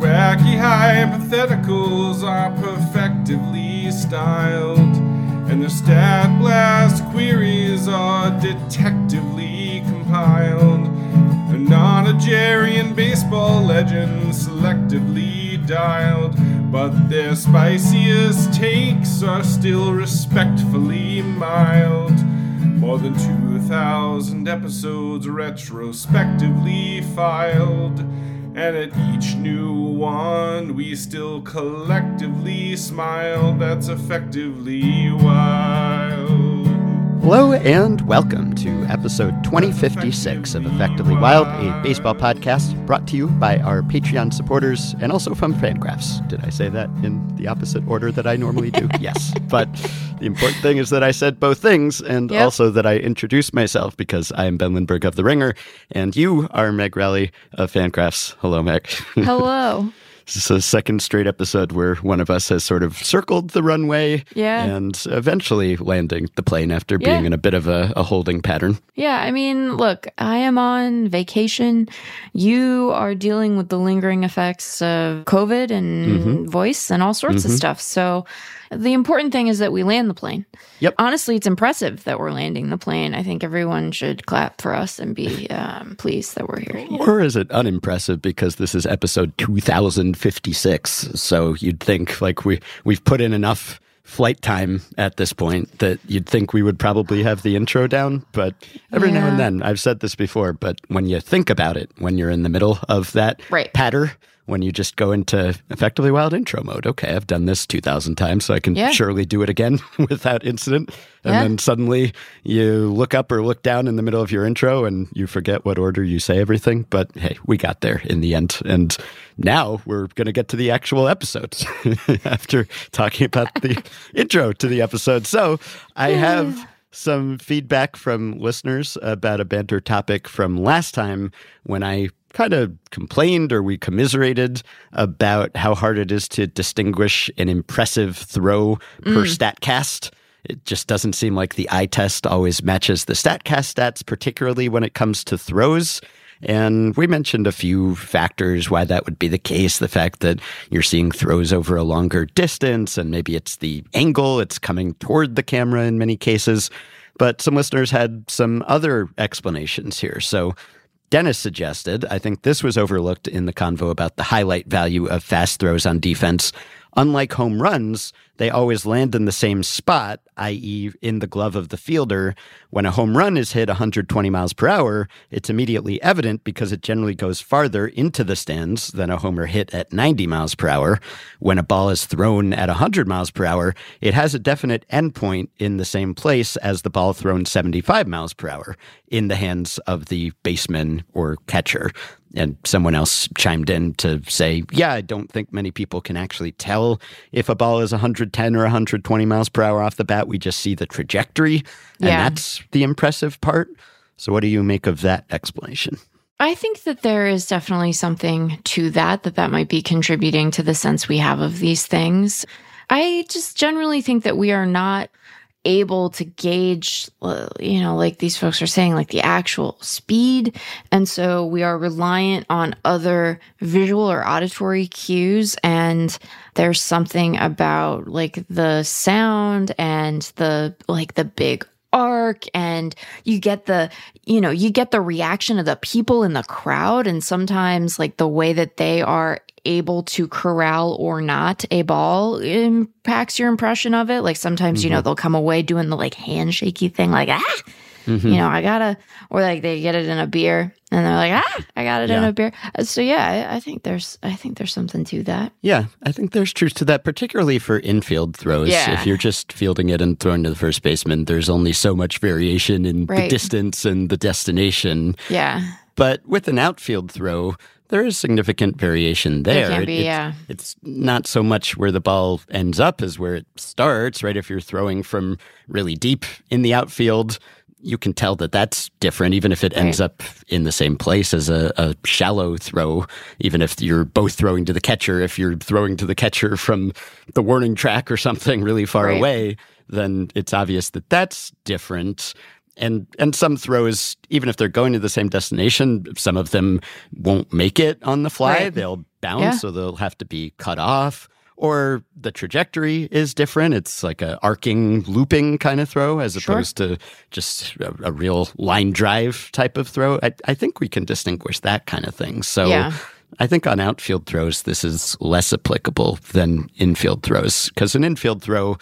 wacky hypotheticals are perfectively styled, and their stat blast queries are detectively compiled. A nonagerian baseball legend selectively dialed, but their spiciest takes are still respectfully mild. More than 2,000 episodes retrospectively filed. And at each new one, we still collectively smile. That's effectively wild. Hello and welcome to episode 2056 of Effectively Wild, a baseball podcast brought to you by our Patreon supporters and also from Fangraphs. Did I say that in the opposite order that I normally do? yes. But the important thing is that I said both things and Yep. also that I introduced myself because I am Ben Lindbergh of The Ringer and you are Meg Rowley of Fangraphs. Hello, Meg. Hello. This is a second straight episode where one of us has sort of circled the runway Yeah. and eventually landing the plane after being Yeah. in a bit of a, a holding pattern. Yeah, I mean, look, I am on vacation. You are dealing with the lingering effects of COVID and Mm-hmm. voice and all sorts of stuff. So the important thing is that we land the plane. Yep. Honestly, it's impressive that we're landing the plane. I think everyone should clap for us and be um, pleased that we're here. Or is it unimpressive because this is episode 2056? So you'd think like we we've put in enough flight time at this point that you'd think we would probably have the intro down, but every now and then I've said this before, but when you think about it, when you're in the middle of that Right. patter, when you just go into effectively wild intro mode, okay, I've done this 2000 times, so I can Yeah. surely do it again without incident. And Yeah. then suddenly you look up or look down in the middle of your intro and you forget what order you say everything. But hey, we got there in the end. And now we're going to get to the actual episodes after talking about the intro to the episode. So I have some feedback from listeners about a banter topic from last time when I kind of complained or we commiserated about how hard it is to distinguish an impressive throw per mm. StatCast. It just doesn't seem like the eye test always matches the StatCast stats, particularly when it comes to throws. And we mentioned a few factors why that would be the case. The fact that you're seeing throws over a longer distance, and maybe it's the angle, it's coming toward the camera in many cases. But some listeners had some other explanations here. So Dennis suggested, I think this was overlooked in the convo about the highlight value of fast throws on defense. Unlike home runs, they always land in the same spot, i.e., in the glove of the fielder. When a home run is hit 120 miles per hour, it's immediately evident because it generally goes farther into the stands than a homer hit at 90 miles per hour. When a ball is thrown at 100 miles per hour, it has a definite endpoint in the same place as the ball thrown 75 miles per hour in the hands of the baseman or catcher. And someone else chimed in to say, Yeah, I don't think many people can actually tell if a ball is 110 or 120 miles per hour off the bat. We just see the trajectory. And Yeah. that's the impressive part. So, what do you make of that explanation? I think that there is definitely something to that, that that might be contributing to the sense we have of these things. I just generally think that we are not able to gauge, you know, like these folks are saying, like the actual speed. And so we are reliant on other visual or auditory cues. And there's something about like the sound and the, like the big arc and you get the you know you get the reaction of the people in the crowd and sometimes like the way that they are able to corral or not a ball impacts your impression of it. Like sometimes you know they'll come away doing the like handshaky thing like ah you know i gotta or like they get it in a beer and they're like ah i got it in a beer Uh, so yeah I, I think there's i think there's something to that Yeah, I think there's truth to that, particularly for infield throws. Yeah. If you're just fielding it and throwing to the first baseman, there's only so much variation in the distance and the destination. yeah But with an outfield throw, there is significant variation there. It- be, it's, yeah. It's not so much where the ball ends up as where it starts, right? If you're throwing from really deep in the outfield, you can tell that that's different, even if it ends Right. up in the same place as a, a shallow throw, even if you're both throwing to the catcher. If you're throwing to the catcher from the warning track or something really far Right. away, then it's obvious that that's different. and and some throws, even if they're going to the same destination, some of them won't make it on the fly. Right. They'll bounce, Yeah. so they'll have to be cut off. Or the trajectory is different. It's like a arcing, looping kind of throw, as Sure. opposed to just a, a real line drive type of throw. I, I think we can distinguish that kind of thing. So Yeah. I think on outfield throws, this is less applicable than infield throws because an infield throw,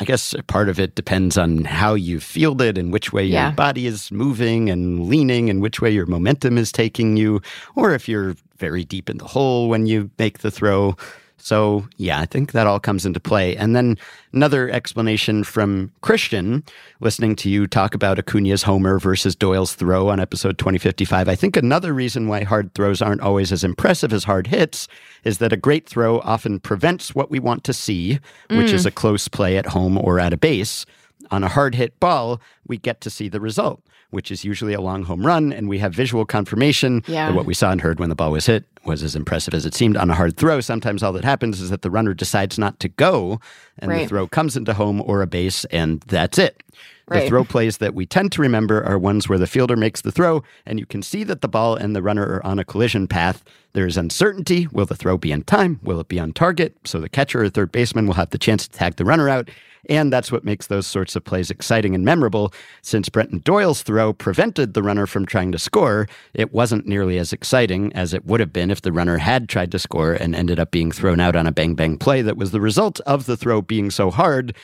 I guess part of it depends on how you field it and which way Yeah. your body is moving and leaning and which way your momentum is taking you, or if you're very deep in the hole when you make the throw. So, yeah, I think that all comes into play. And then another explanation from Christian, listening to you talk about Acuna's homer versus Doyle's throw on episode 2055. I think another reason why hard throws aren't always as impressive as hard hits is that a great throw often prevents what we want to see, which is mm. a close play at home or at a base. On a hard hit ball, we get to see the result, which is usually a long home run, and we have visual confirmation Yeah. that what we saw and heard when the ball was hit was as impressive as it seemed. On a hard throw, sometimes all that happens is that the runner decides not to go, and the throw comes into home or a base, and that's it. The throw plays that we tend to remember are ones where the fielder makes the throw, and you can see that the ball and the runner are on a collision path. There is uncertainty. Will the throw be in time? Will it be on target? So the catcher or third baseman will have the chance to tag the runner out. And that's what makes those sorts of plays exciting and memorable. Since Brenton Doyle's throw prevented the runner from trying to score, it wasn't nearly as exciting as it would have been if the runner had tried to score and ended up being thrown out on a bang bang play that was the result of the throw being so hard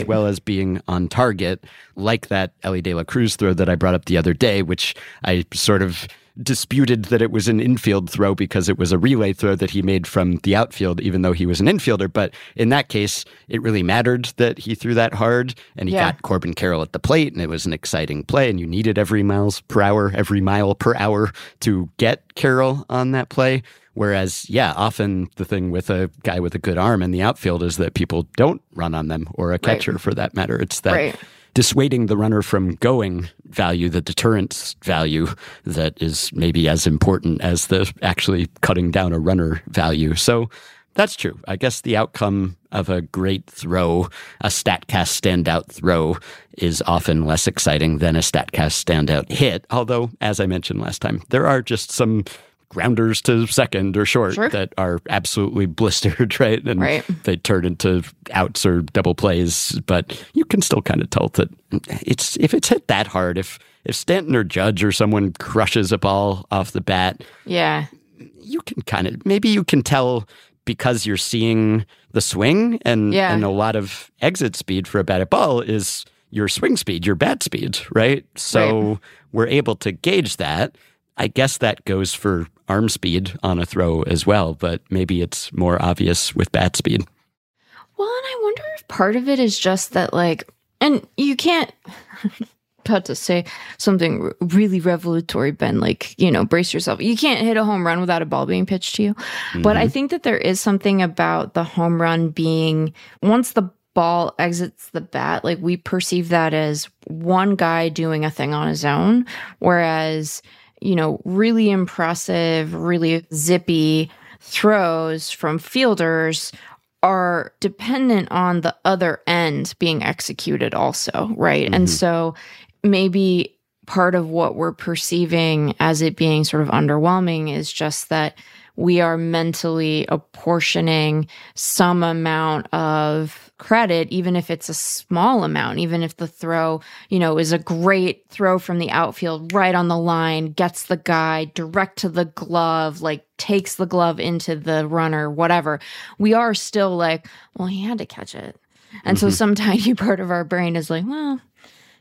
as well as being on target, like that Elly De La Cruz throw that I brought up the other day, which I sort of disputed that it was an infield throw because it was a relay throw that he made from the outfield, even though he was an infielder. But in that case, it really mattered that he threw that hard and he Yeah. got Corbin Carroll at the plate, and it was an exciting play. And you needed every miles per hour, every mile per hour to get Carroll on that play. Whereas, yeah, often the thing with a guy with a good arm in the outfield is that people don't run on them or a catcher for that matter. It's that Right. Dissuading the runner from going value, the deterrence value that is maybe as important as the actually cutting down a runner value. So that's true. I guess the outcome of a great throw, a StatCast standout throw, is often less exciting than a StatCast standout hit. Although, as I mentioned last time, there are just some grounders to second or short Sure. that are absolutely blistered, right? And Right. they turn into outs or double plays, but you can still kind of tell that it's if it's hit that hard, if if Stanton or Judge or someone crushes a ball off the bat, Yeah. you can kind of maybe you can tell because you're seeing the swing and Yeah. and a lot of exit speed for a batted ball is your swing speed, your bat speed, right? So we're able to gauge that. I guess that goes for arm speed on a throw as well, but maybe it's more obvious with bat speed. Well, and I wonder if part of it is just that, like, and you can't. About to say something really revelatory, Ben. Like, you know, brace yourself. You can't hit a home run without a ball being pitched to you. But I mm-hmm. think that there is something about the home run being once the ball exits the bat, like we perceive that as one guy doing a thing on his own. Whereas, you know, really impressive, really zippy throws from fielders are dependent on the other end being executed also, right? And mm-hmm. so maybe part of what we're perceiving as it being sort of underwhelming is just that we are mentally apportioning some amount of credit, even if it's a small amount, even if the throw, you know, is a great throw from the outfield right on the line, gets the guy direct to the glove, like takes the glove into the runner, whatever. We are still like, well, he had to catch it. And so mm-hmm. some tiny part of our brain is like, well,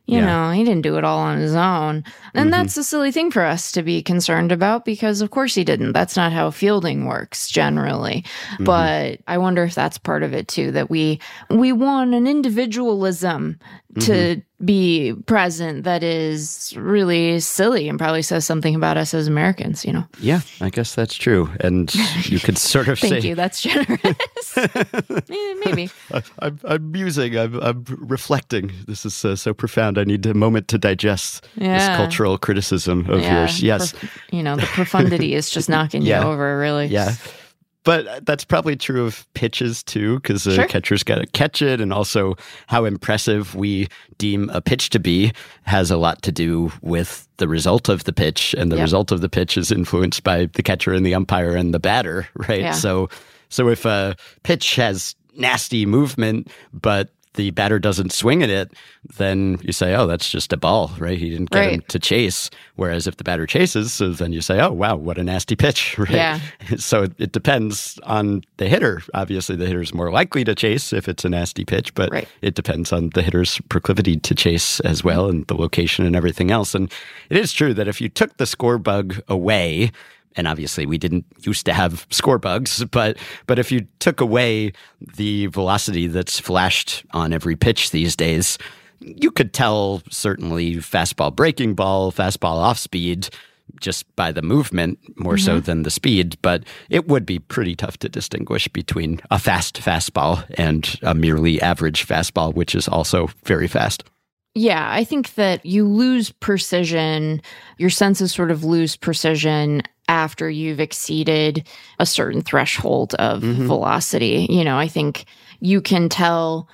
you Yeah. know, he didn't do it all on his own. And mm-hmm. that's a silly thing for us to be concerned about because, of course, he didn't. That's not how fielding works generally. Mm-hmm. But I wonder if that's part of it too that we we want an individualism to be present that is really silly and probably says something about us as Americans, you know. Yeah, I guess that's true. And you could sort of Thank say you. That's generous. Maybe. I'm, I'm musing. I'm, I'm reflecting. This is uh, so profound. I need a moment to digest this cultural criticism of Yeah, yours. Yes. prof- you know, the profundity is just knocking Yeah. you over, really. Yeah. But uh, that's probably true of pitches too, because the uh, Sure. catcher's got to catch it, and also how impressive we deem a pitch to be has a lot to do with the result of the pitch, and the result of the pitch is influenced by the catcher and the umpire and the batter, right? Yeah. So, so if a pitch has nasty movement, but the batter doesn't swing at it, then you say, "Oh, that's just a ball, right? He didn't get him to chase." Whereas if the batter chases, so then you say, "Oh, wow, what a nasty pitch!" Right? Yeah. So it, it depends on the hitter. Obviously, the hitter's more likely to chase if it's a nasty pitch, but Right. it depends on the hitter's proclivity to chase as well, and the location and everything else. And it is true that if you took the score bug away. And obviously, we didn't used to have score bugs, but but if you took away the velocity that's flashed on every pitch these days, you could tell certainly fastball breaking ball, fastball off speed just by the movement more so mm-hmm. than the speed, but it would be pretty tough to distinguish between a fast fastball and a merely average fastball, which is also very fast. Yeah, I think that you lose precision, your senses sort of lose precision after you've exceeded a certain threshold of mm-hmm. velocity. You know, I think you can tell,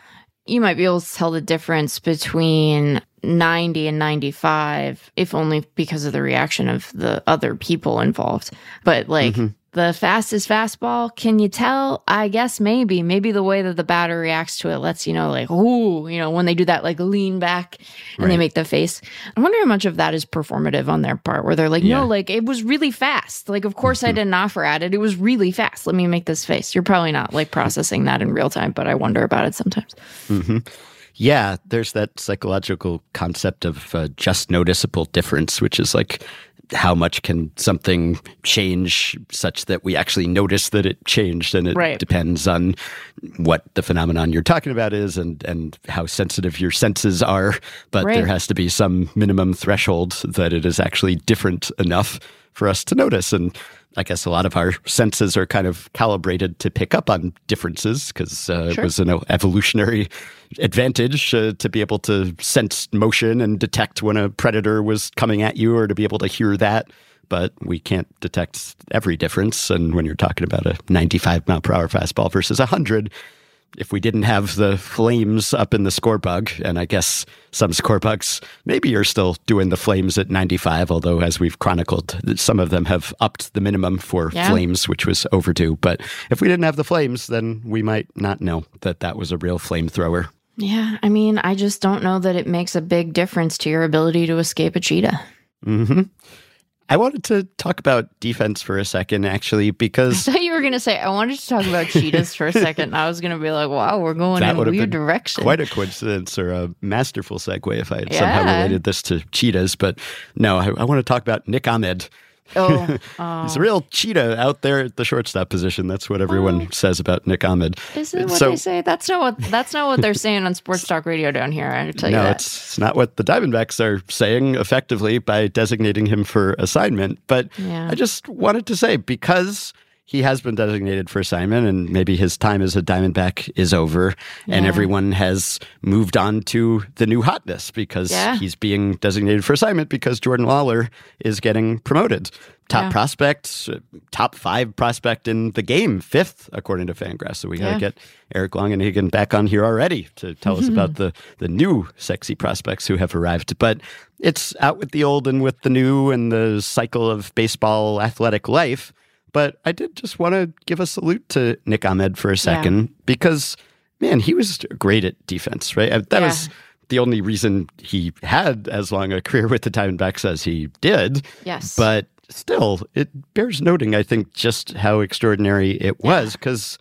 you might be able to tell the difference between 90 and 95, if only because of the reaction of the other people involved. But like, mm-hmm. The fastest fastball, can you tell? I guess maybe. Maybe the way that the batter reacts to it lets you know, like, ooh, you know, when they do that, like lean back and they make the face. I wonder how much of that is performative on their part, where they're like, Yeah. no, like it was really fast. Like, of course I didn't offer at it. It was really fast. Let me make this face. You're probably not like processing that in real time, but I wonder about it sometimes. Yeah, there's that psychological concept of uh, just noticeable difference, which is like how much can something change such that we actually notice that it changed, and it Right. depends on what the phenomenon you're talking about is and and how sensitive your senses are. But Right. there has to be some minimum threshold that it is actually different enough for us to notice, and I guess a lot of our senses are kind of calibrated to pick up on differences because uh, it was an evolutionary advantage uh, to be able to sense motion and detect when a predator was coming at you or to be able to hear that. But we can't detect every difference. And when you're talking about a 95 mile per hour fastball versus 100, if we didn't have the flames up in the score bug, and I guess some score bugs maybe are still doing the flames at 95, although as we've chronicled, some of them have upped the minimum for Yeah. flames, which was overdue. But if we didn't have the flames, then we might not know that that was a real flamethrower. Yeah. I mean, I just don't know that it makes a big difference to your ability to escape a cheetah. hmm I wanted to talk about defense for a second, actually, because I thought you were going to say, I wanted to talk about cheetahs for a second. And I was going to be like, wow, we're going That in a weird been direction. quite a coincidence or a masterful segue if I had somehow related this to cheetahs. But no, I, I want to talk about Nick Ahmed. Oh, oh. He's a real cheetah out there at the shortstop position. That's what everyone oh. says about Nick Ahmed. Is it what So- they say? That's not what that's not what they're saying on Sports Talk Radio down here. I tell you No, that. it's, it's not what the Diamondbacks are saying effectively by designating him for assignment. But Yeah. I just wanted to say because he has been designated for assignment and maybe his time as a Diamondback is over and everyone has moved on to the new hotness because Yeah. he's being designated for assignment because Jordan Lawlar is getting promoted. Top Yeah. prospect, uh, top five prospect in the game, fifth according to Fangraphs. So we got to Yeah. get Eric Longenhagen back on here already to tell us about the the new sexy prospects who have arrived. But it's out with the old and with the new and the cycle of baseball athletic life. But I did just want to give a salute to Nick Ahmed for a second because man, he was great at defense, right? That Yeah. was the only reason he had as long a career with the Diamondbacks as he did. Yes. But still, it bears noting, I think, just how extraordinary it was because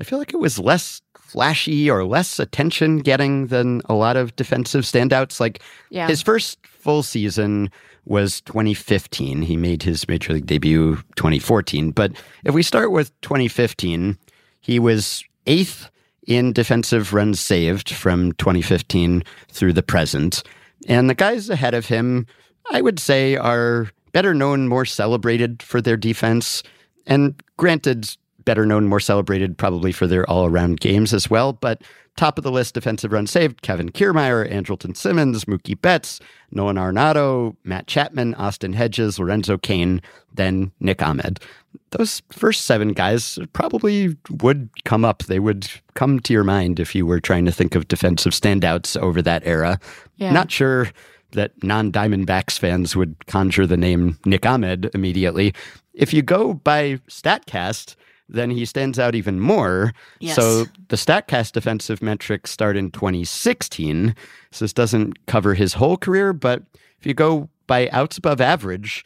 I feel like it was less flashy or less attention getting than a lot of defensive standouts. Like Yeah. his first full season was 2015. He made his major league debut 2014. But if we start with 2015, he was eighth in defensive runs saved from 2015 through the present. And the guys ahead of him, I would say, are better known, more celebrated for their defense. And granted, better known, more celebrated probably for their all around games as well. But top of the list defensive run saved Kevin Kiermaier, Andrelton Simmons, Mookie Betts, Nolan Arenado, Matt Chapman, Austin Hedges, Lorenzo Cain, then Nick Ahmed. Those first seven guys probably would come up. They would come to your mind if you were trying to think of defensive standouts over that era. Yeah. Not sure that non Diamondbacks fans would conjure the name Nick Ahmed immediately. If you go by StatCast, then he stands out even more. Yes. So the StatCast defensive metrics start in 2016. So this doesn't cover his whole career, but if you go by outs above average,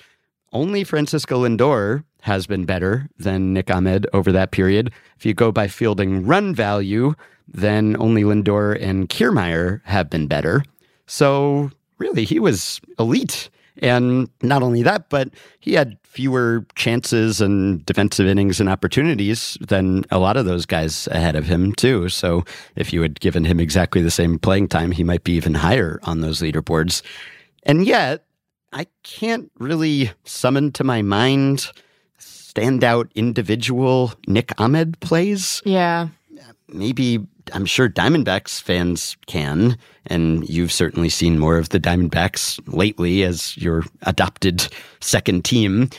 only Francisco Lindor has been better than Nick Ahmed over that period. If you go by fielding run value, then only Lindor and Kiermaier have been better. So really, he was elite. And not only that, but he had fewer chances and defensive innings and opportunities than a lot of those guys ahead of him, too. So if you had given him exactly the same playing time, he might be even higher on those leaderboards. And yet, I can't really summon to my mind standout individual Nick Ahmed plays. Yeah. Maybe I'm sure Diamondbacks fans can, and you've certainly seen more of the Diamondbacks lately as your adopted second team.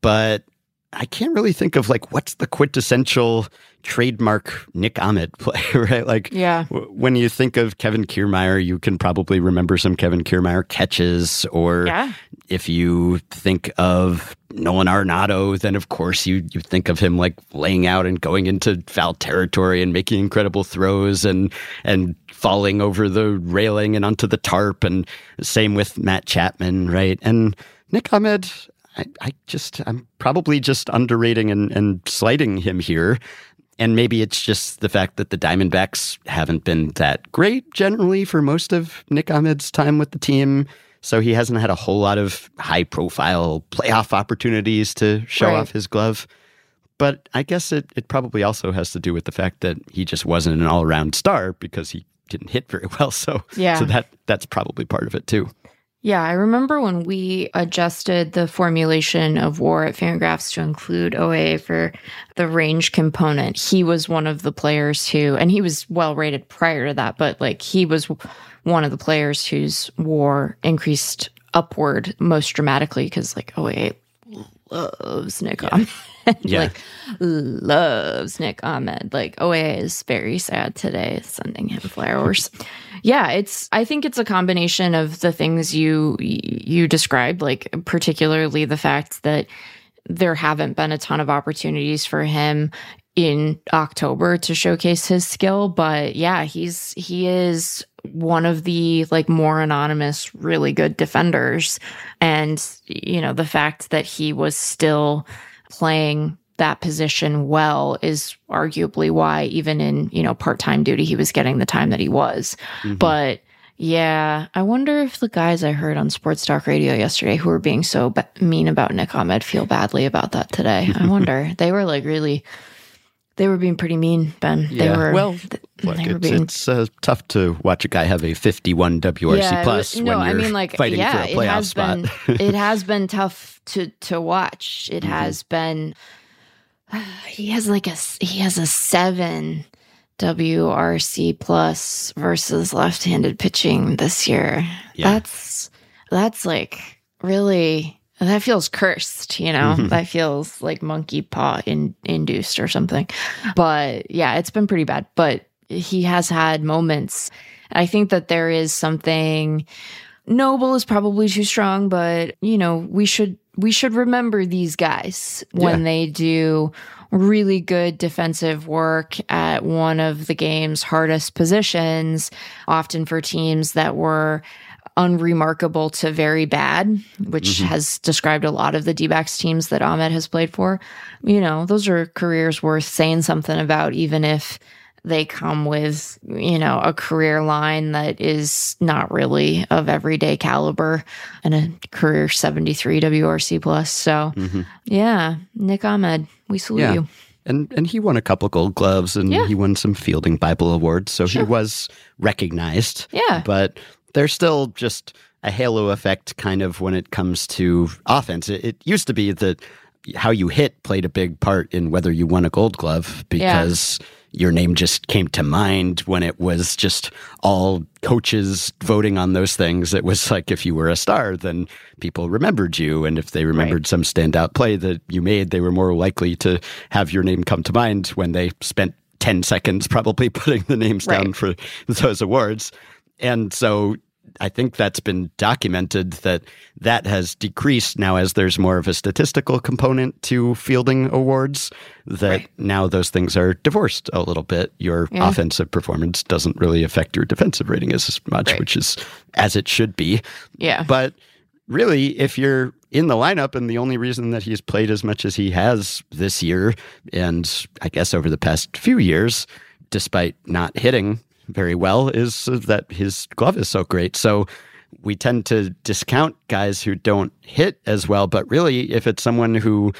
But I can't really think of like what's the quintessential trademark Nick Ahmed play, right? Like, Yeah. w- when you think of Kevin Kiermaier, you can probably remember some Kevin Kiermaier catches, or Yeah. if you think of Nolan Arenado, then of course you you think of him like laying out and going into foul territory and making incredible throws and and falling over the railing and onto the tarp, and same with Matt Chapman, right? And Nick Ahmed, I, I just I'm probably just underrating and, and slighting him here. And maybe it's just the fact that the Diamondbacks haven't been that great generally for most of Nick Ahmed's time with the team. So he hasn't had a whole lot of high profile playoff opportunities to show Right. off his glove. But I guess it, it probably also has to do with the fact that he just wasn't an all around star because he didn't hit very well. So, Yeah. so that that's probably part of it too. Yeah, I remember when we adjusted the formulation of war at Fangraphs to include OAA for the range component. He was one of the players who, and he was well rated prior to that, but like he was one of the players whose war increased upward most dramatically because like OAA loves Nick Ahmed. Yeah. like loves Nick Ahmed. Like oh, OAA is very sad today, sending him flowers. yeah, it's I think it's a combination of the things you you described, like particularly the fact that there haven't been a ton of opportunities for him in October to showcase his skill, but yeah, he's he is one of the like more anonymous really good defenders and you know the fact that he was still playing that position well is arguably why even in you know part-time duty he was getting the time that he was. Mm-hmm. But yeah i wonder if the guys i heard on sports talk radio yesterday who were being so ba- mean about nick ahmed feel badly about that today. I wonder. They were like really they were being pretty mean ben they Yeah. were Well, th- Look, it's, being it's uh, tough to watch a guy have a 51 WRC Yeah, it plus was- when you're fighting yeah, for a it playoff has spot. been it has been tough to to watch. It Mm-hmm. has been. He has like a he has a seven WRC plus versus left-handed pitching this year. Yeah. That's that's like really that feels cursed, you know. Mhm. That feels like monkey paw in, induced or something. But yeah, it's been pretty bad. But he has had moments. I think that there is something noble is probably too strong, but you know, we should we should remember these guys when Yeah. they do really good defensive work at one of the game's hardest positions, often for teams that were unremarkable to very bad, which has described a lot of the D-backs teams that Ahmed has played for. You know, those are careers worth saying something about, even if they come with, you know, a career line that is not really of everyday caliber and a career 73 WRC plus. So, Mhm. yeah, Nick Ahmed, we salute Yeah. you. And and he won a couple gold gloves and Yeah. he won some fielding Bible awards, so Sure. he was recognized. Yeah. But there's still just a halo effect kind of when it comes to offense. It, it used to be that how you hit played a big part in whether you won a gold glove because your name just came to mind when it was just all coaches voting on those things. It was like if you were a star, then people remembered you. And if they remembered some standout play that you made, they were more likely to have your name come to mind when they spent 10 seconds probably putting the names down for those awards. And so I think that's been documented that that has decreased now as there's more of a statistical component to fielding awards. That Right. now those things are divorced a little bit. Your Yeah. offensive performance doesn't really affect your defensive rating as much, Right. which is as it should be. Yeah. But really, if you're in the lineup and the only reason that he's played as much as he has this year, and I guess over the past few years, despite not hitting very well, is that his glove is so great. So we tend to discount guys who don't hit as well. But really, if it's someone who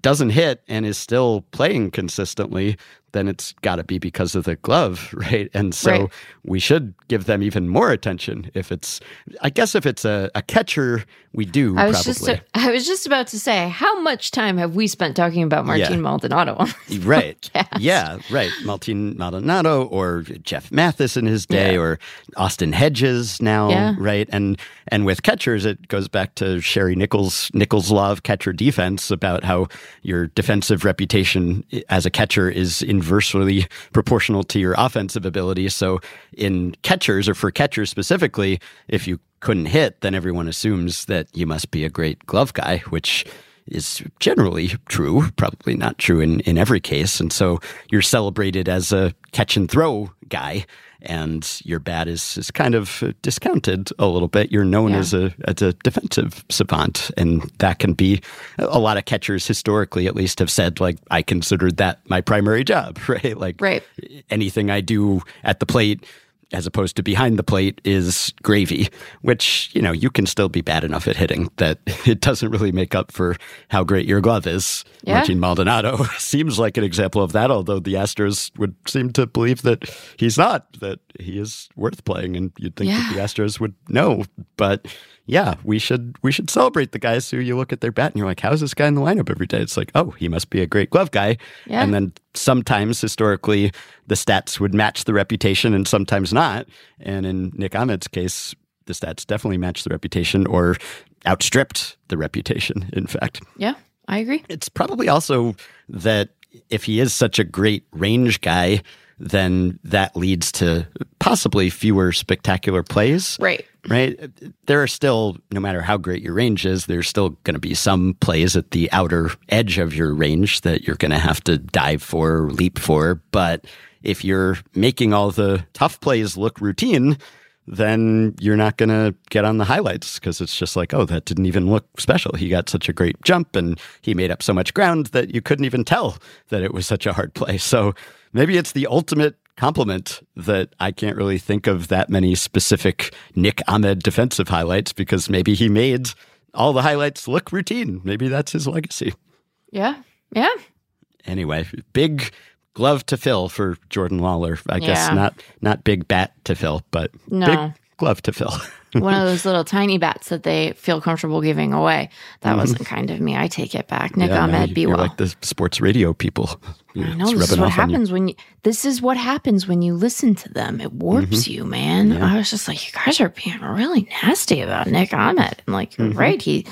doesn't hit and is still playing consistently, then it's got to be because of the glove, right? And so Right. we should give them even more attention. If it's, I guess, if it's a, a catcher, we do I was probably. just I was just about to say, how much time have we spent talking about Martin Yeah. Maldonado? Right. podcast? Yeah, right. Martin Maldonado or Jeff Mathis in his day Yeah. or Austin Hedges now, Yeah. right? And and with catchers it goes back to Sherri Nichols Nichols law of catcher defense about how your defensive reputation as a catcher is inversely proportional to your offensive ability. So in catchers or for catchers specifically, if you couldn't hit, then everyone assumes that you must be a great glove guy, which is generally true, probably not true in, in every case. And so you're celebrated as a catch and throw guy, and your bat is, is kind of discounted a little bit. You're known Yeah. as a as a defensive savant, and that can be a lot of catchers historically, at least, have said like I considered that my primary job, right? Like Right. anything I do at the plate as opposed to behind the plate is gravy, which, you know, you can still be bad enough at hitting that it doesn't really make up for how great your glove is. Yeah. Martin Maldonado seems like an example of that, although the Astros would seem to believe that he's not, that he is worth playing, and you'd think that the Astros would know. But yeah, we should we should celebrate the guys who you look at their bat and you're like, how's this guy in the lineup every day? It's like, oh, he must be a great glove guy. Yeah. And then sometimes historically the stats would match the reputation and sometimes not. And in Nick Ahmed's case, the stats definitely matched the reputation or outstripped the reputation, in fact. Yeah, I agree. It's probably also that if he is such a great range guy, then that leads to possibly fewer spectacular plays Right. right? There are still, no matter how great your range is, there's still going to be some plays at the outer edge of your range that you're going to have to dive for, or leap for. But if you're making all the tough plays look routine, then you're not going to get on the highlights because it's just like, oh, that didn't even look special. He got such a great jump and he made up so much ground that you couldn't even tell that it was such a hard play. So maybe it's the ultimate compliment that I can't really think of that many specific Nick Ahmed defensive highlights because maybe he made all the highlights look routine. Maybe that's his legacy. Yeah. Yeah. Anyway, big glove to fill for Jordan Lawlar. I guess not not big bat to fill, but No. big glove to fill. One of those little tiny bats that they feel comfortable giving away. That Mm-hmm. wasn't kind of me. I take it back. Nick Yeah, Ahmed, you- be well. like the sports radio people. I know this is what on you. happens when you. This is what happens when you listen to them. It warps Mm-hmm. you, man. I was just like, you guys are being really nasty about Nick Ahmed. And like, you're Mm-hmm. right, he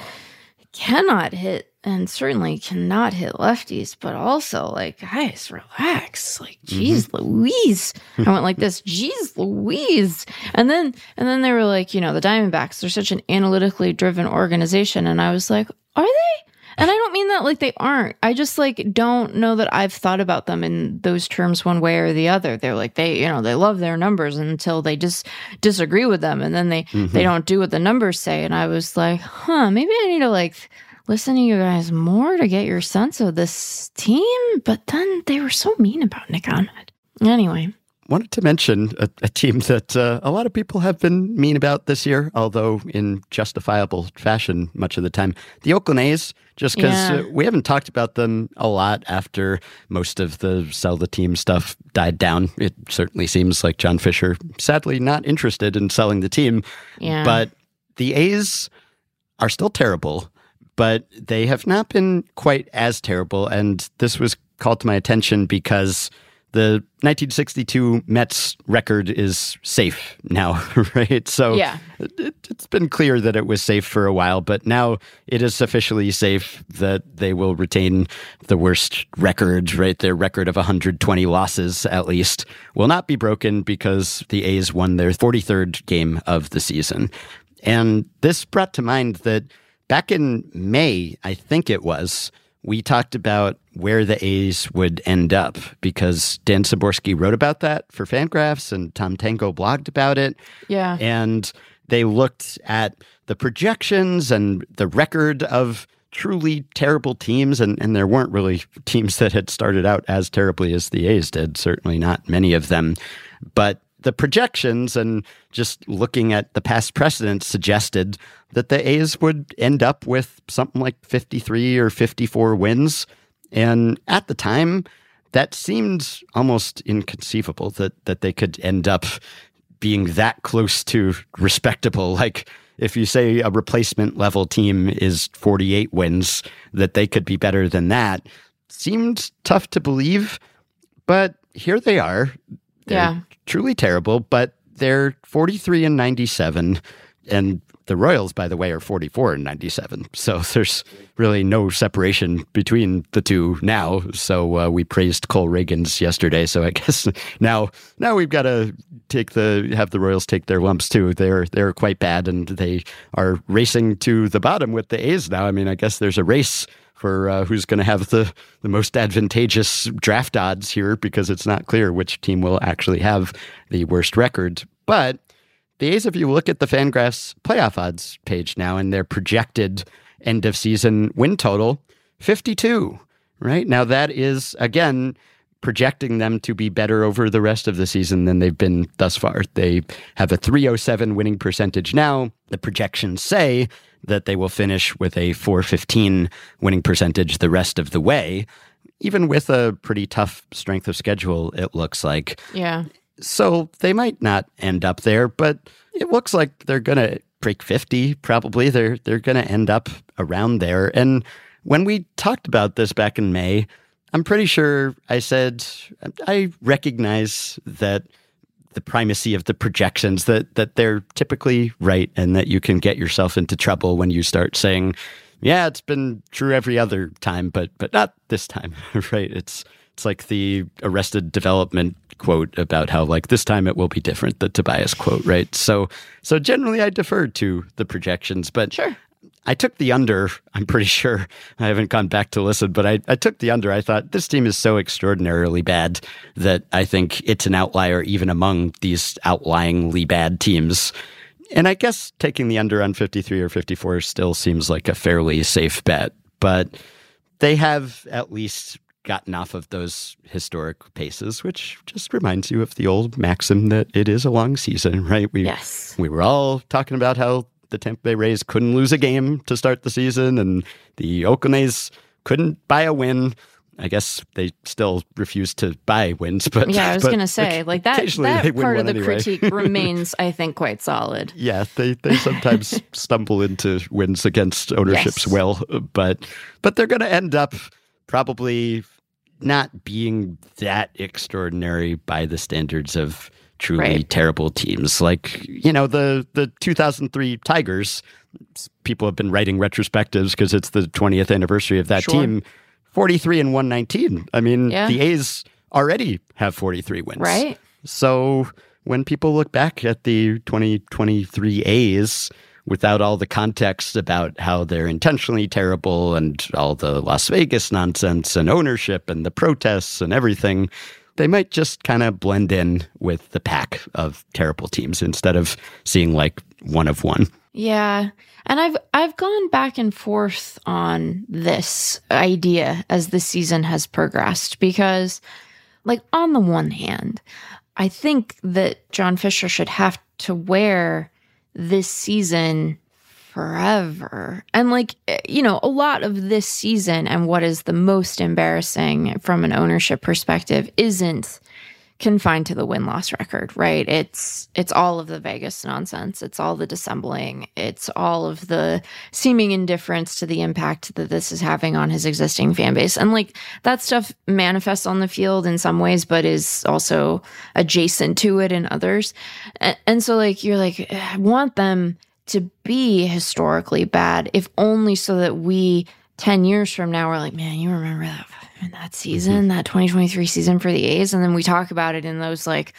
cannot hit and certainly cannot hit lefties, but also like, guys, relax. Like, Mm-hmm. geez, Louise. I went like this, geez, Louise. And then and then they were like, you know, the Diamondbacks, they're such an analytically driven organization. And I was like, are they? And I don't mean that like they aren't. I just like don't know that I've thought about them in those terms one way or the other. They're like they, you know, they love their numbers until they just disagree with them and then they they don't do what the numbers say and I was like, "Huh, maybe I need to like listen to you guys more to get your sense of this team." But then they were so mean about Nick Ahmed. Anyway, wanted to mention a, a team that uh, a lot of people have been mean about this year, although in justifiable fashion much of the time. The Oakland A's, just because Yeah. uh, we haven't talked about them a lot after most of the sell the team stuff died down. It certainly seems like John Fisher, sadly, not interested in selling the team. yeah. But the A's are still terrible. But they have not been quite as terrible. And this was called to my attention because the 1962 Mets record is safe now, right? So Yeah. it, it's been clear that it was safe for a while, but now it is officially safe that they will retain the worst record, right? Their record of 120 losses, at least, will not be broken because the A's won their 43rd game of the season. And this brought to mind that back in May, I think it was, we talked about where the A's would end up because Dan Szymborski wrote about that for Fangraphs and Tom Tango blogged about it. Yeah. And they looked at the projections and the record of truly terrible teams. And, and there weren't really teams that had started out as terribly as the A's did, certainly not many of them. But the projections and just looking at the past precedents suggested that the A's would end up with something like 53 or 54 wins. And at the time, that seemed almost inconceivable that, that they could end up being that close to respectable. Like, if you say a replacement level team is 48 wins, that they could be better than that seemed tough to believe. But here they are. They're Yeah. truly terrible, but they're 43 and 97. And the Royals, by the way, are 44 and 97. So there's really no separation between the two now. So uh, we praised Cole Ragans yesterday. So I guess now now we've got to take the have the Royals take their lumps too. They're they're quite bad, and they are racing to the bottom with the A's now. I mean, I guess there's a race for uh, who's going to have the, the most advantageous draft odds here because it's not clear which team will actually have the worst record. But the A's, if you look at the Fangraphs playoff odds page now and their projected end of season win total, 52, right? Now, that is, again, projecting them to be better over the rest of the season than they've been thus far. They have a 307 winning percentage now. The projections say that they will finish with a 415 winning percentage the rest of the way, even with a pretty tough strength of schedule, it looks like. Yeah. So they might not end up there, but it looks like they're going to break 50 probably. They're they're going to end up around there. And when we talked about this back in May, I'm pretty sure I said I recognize that the primacy of the projections that that they're typically right and that you can get yourself into trouble when you start saying yeah it's been true every other time but but not this time. Right? It's it's like the arrested development quote about how like this time it will be different the tobias quote right? So so generally i defer to the projections but Sure. I took the under. I'm pretty sure I haven't gone back to listen, but I, I took the under. I thought this team is so extraordinarily bad that I think it's an outlier even among these outlyingly bad teams. And I guess taking the under on 53 or 54 still seems like a fairly safe bet, but they have at least gotten off of those historic paces, which just reminds you of the old maxim that it is a long season, right? We, Yes. we were all talking about how the Tampa Bay Rays couldn't lose a game to start the season, and the Oakland A's couldn't buy a win. I guess they still refuse to buy wins, but Yeah, I was going to say, like that, that part of the anyway. critique remains, I think, quite solid. Yeah, they they sometimes stumble into wins against ownership's Yes. will, but but they're going to end up probably not being that extraordinary by the standards of truly Right. terrible teams. Like you know the the 2003 Tigers. People have been writing retrospectives because it's the 20th anniversary of that Sure. team. 43 and 119. I mean, Yeah. the A's already have 43 wins. Right. So when people look back at the 2023 A's without all the context about how they're intentionally terrible and all the Las Vegas nonsense and ownership and the protests and everything, they might just kind of blend in with the pack of terrible teams instead of seeing like one of one. Yeah. And I've I've gone back and forth on this idea as the season has progressed because like on the one hand, I think that John Fisher should have to wear this season forever. And like eh, you know, a lot of this season and what is the most embarrassing from an ownership perspective isn't confined to the win loss record, right? It's it's all of the Vegas nonsense. It's all the dissembling. It's all of the seeming indifference to the impact that this is having on his existing fan base. And like that stuff manifests on the field in some ways, but is also adjacent to it in others. And, and so like you're like, I want them to be historically bad, if only so that we 10 years from now we're like, man, you remember that that season, mm-hmm. that 2023 season for the A's. And then we talk about it in those like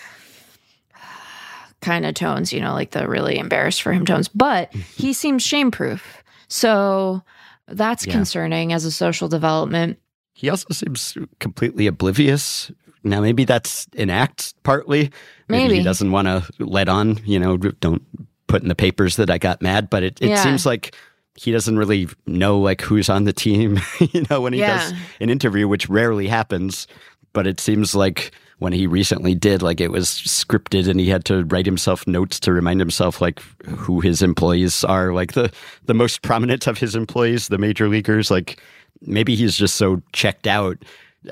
kind of tones, you know, like the really embarrassed for him tones. But he seems shame proof. So that's yeah. concerning as a social development. He also seems completely oblivious. Now, maybe that's an act partly. Maybe, maybe. he doesn't want to let on, you know, don't put in the papers that I got mad. But it, it yeah. seems like he doesn't really know like who's on the team, you know, when he yeah. does an interview, which rarely happens. But it seems like when he recently did, like it was scripted and he had to write himself notes to remind himself like who his employees are, like the the most prominent of his employees, the major leaguers. Like maybe he's just so checked out.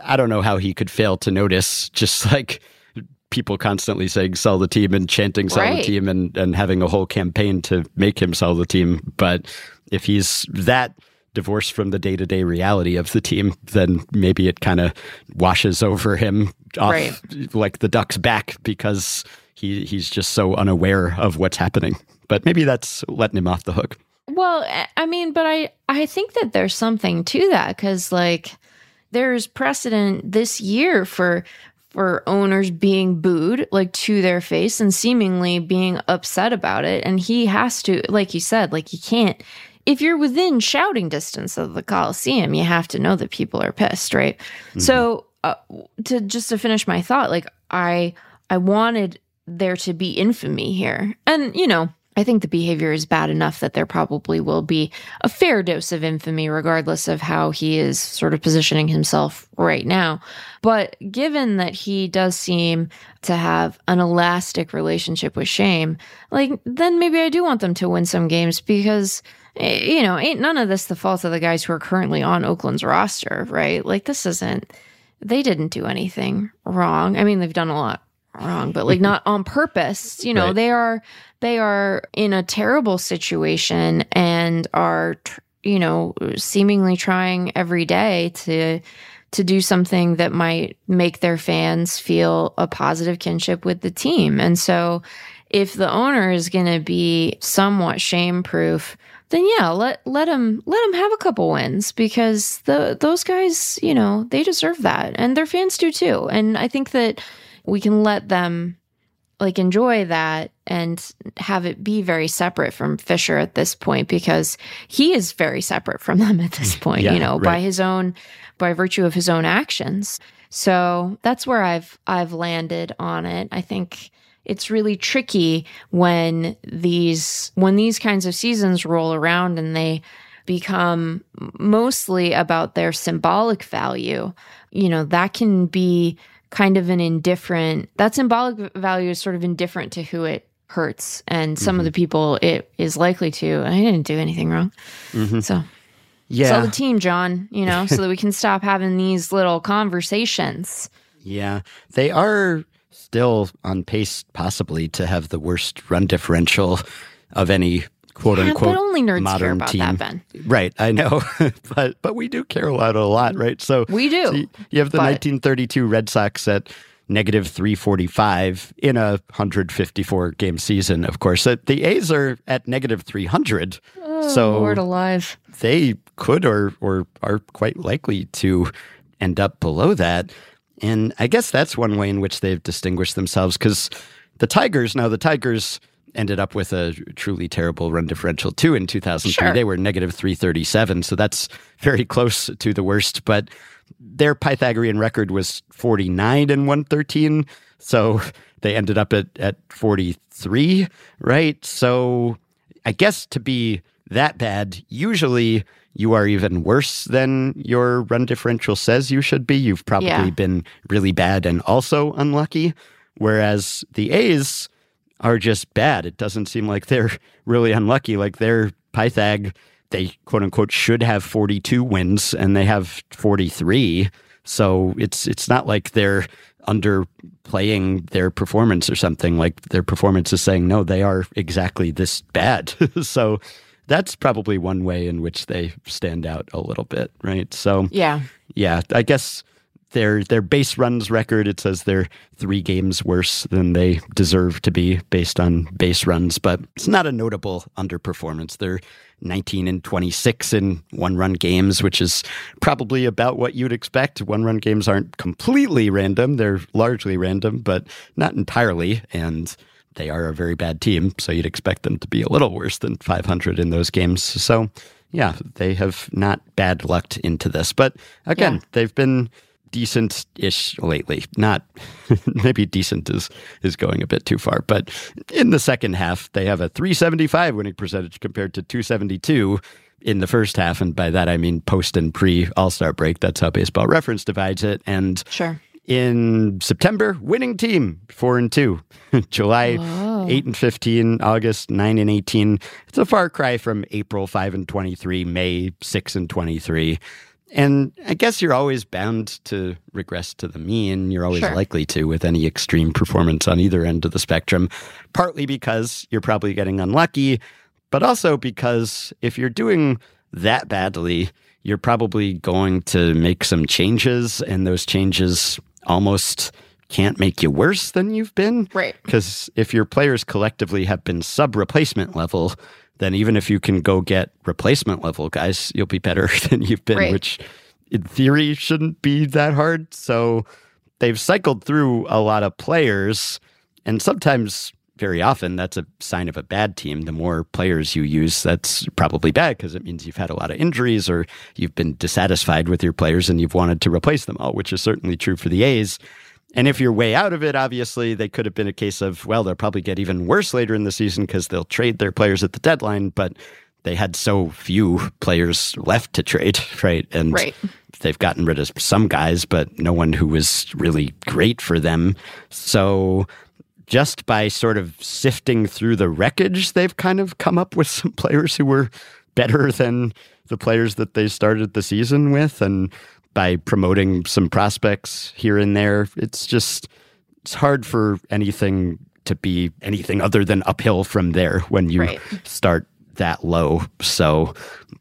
I don't know how he could fail to notice just like people constantly saying sell the team and chanting sell right. the team and, and having a whole campaign to make him sell the team. But if he's that divorced from the day-to-day reality of the team then maybe it kind of washes over him off right. like the duck's back because he he's just so unaware of what's happening but maybe that's letting him off the hook well i mean but i i think that there's something to that cuz like there's precedent this year for for owners being booed like to their face and seemingly being upset about it and he has to like you said like he can't if you're within shouting distance of the Coliseum, you have to know that people are pissed, right? Mm-hmm. So, uh, to just to finish my thought, like I I wanted there to be infamy here, and you know. I think the behavior is bad enough that there probably will be a fair dose of infamy, regardless of how he is sort of positioning himself right now. But given that he does seem to have an elastic relationship with shame, like, then maybe I do want them to win some games because Eh, you know, ain't none of this the fault of the guys who are currently on Oakland's roster, right? Like this isn't they didn't do anything wrong. I mean, they've done a lot wrong, but like not on purpose. You know, right. they are they are in a terrible situation and are you know, seemingly trying every day to to do something that might make their fans feel a positive kinship with the team. And so if the owner is going to be somewhat shame proof then yeah, let let them let them have a couple wins because the those guys, you know, they deserve that, and their fans do too. And I think that we can let them like enjoy that and have it be very separate from Fisher at this point because he is very separate from them at this hmm. point, yeah, you know, right. by his own by virtue of his own actions. So that's where I've I've landed on it. I think it's really tricky when these when these kinds of seasons roll around and they become mostly about their symbolic value you know that can be kind of an indifferent that symbolic value is sort of indifferent to who it hurts and some mm-hmm. of the people it is likely to i didn't do anything wrong mm-hmm. so yeah sell the team john you know so that we can stop having these little conversations yeah they are still on pace, possibly, to have the worst run differential of any quote yeah, unquote but only nerds modern care about team. That, ben. Right, I know, but but we do care about it a lot, right? So we do. So you have the but, 1932 Red Sox at negative 345 in a 154 game season. Of course, the A's are at negative 300. Oh, so Lord alive, they could or or are quite likely to end up below that. And I guess that's one way in which they've distinguished themselves because the Tigers, now the Tigers ended up with a truly terrible run differential too in 2003. Sure. They were negative 337, so that's very close to the worst. But their Pythagorean record was 49 and 113. So they ended up at, at 43, right? So I guess to be that bad, usually you are even worse than your run differential says you should be. You've probably yeah. been really bad and also unlucky. Whereas the A's are just bad. It doesn't seem like they're really unlucky. Like their Pythag, they quote unquote should have 42 wins and they have 43. So it's it's not like they're underplaying their performance or something. Like their performance is saying, no, they are exactly this bad. so that's probably one way in which they stand out a little bit, right? So Yeah. yeah, I guess their their base runs record it says they're three games worse than they deserve to be based on base runs, but it's not a notable underperformance. They're 19 and 26 in one run games, which is probably about what you'd expect. One run games aren't completely random; they're largely random, but not entirely, and they are a very bad team, so you'd expect them to be a little worse than 500 in those games. So, yeah, they have not bad lucked into this. But again, Yeah. they've been decent ish lately. Not maybe decent is is going a bit too far, but in the second half, they have a 375 winning percentage compared to 272 in the first half. And by that, I mean post and pre All Star break. That's how baseball reference divides it. And Sure. in September, winning team four and two. July eight and fifteen, August nine and eighteen. It's a far cry from April five and twenty three, May six and twenty three. And I guess you're always bound to regress to the mean. You're always Sure. likely to with any extreme performance on either end of the spectrum, partly because you're probably getting unlucky, but also because if you're doing that badly, you're probably going to make some changes, and those changes almost can't make you worse than you've been. Right. Because if your players collectively have been sub replacement level, then even if you can go get replacement level guys, you'll be better than you've been, Right. which in theory shouldn't be that hard. So they've cycled through a lot of players, and sometimes, very often, that's a sign of a bad team. The more players you use, that's probably bad because it means you've had a lot of injuries or you've been dissatisfied with your players and you've wanted to replace them all, which is certainly true for the A's. And if you're way out of it, obviously, they could have been a case of, well, they'll probably get even worse later in the season because they'll trade their players at the deadline, but they had so few players left to trade, right? And Right. they've gotten rid of some guys, but no one who was really great for them. So just by sort of sifting through the wreckage, they've kind of come up with some players who were better than the players that they started the season with. And by promoting some prospects here and there, it's just, it's hard for anything to be anything other than uphill from there when you Right. start that low. So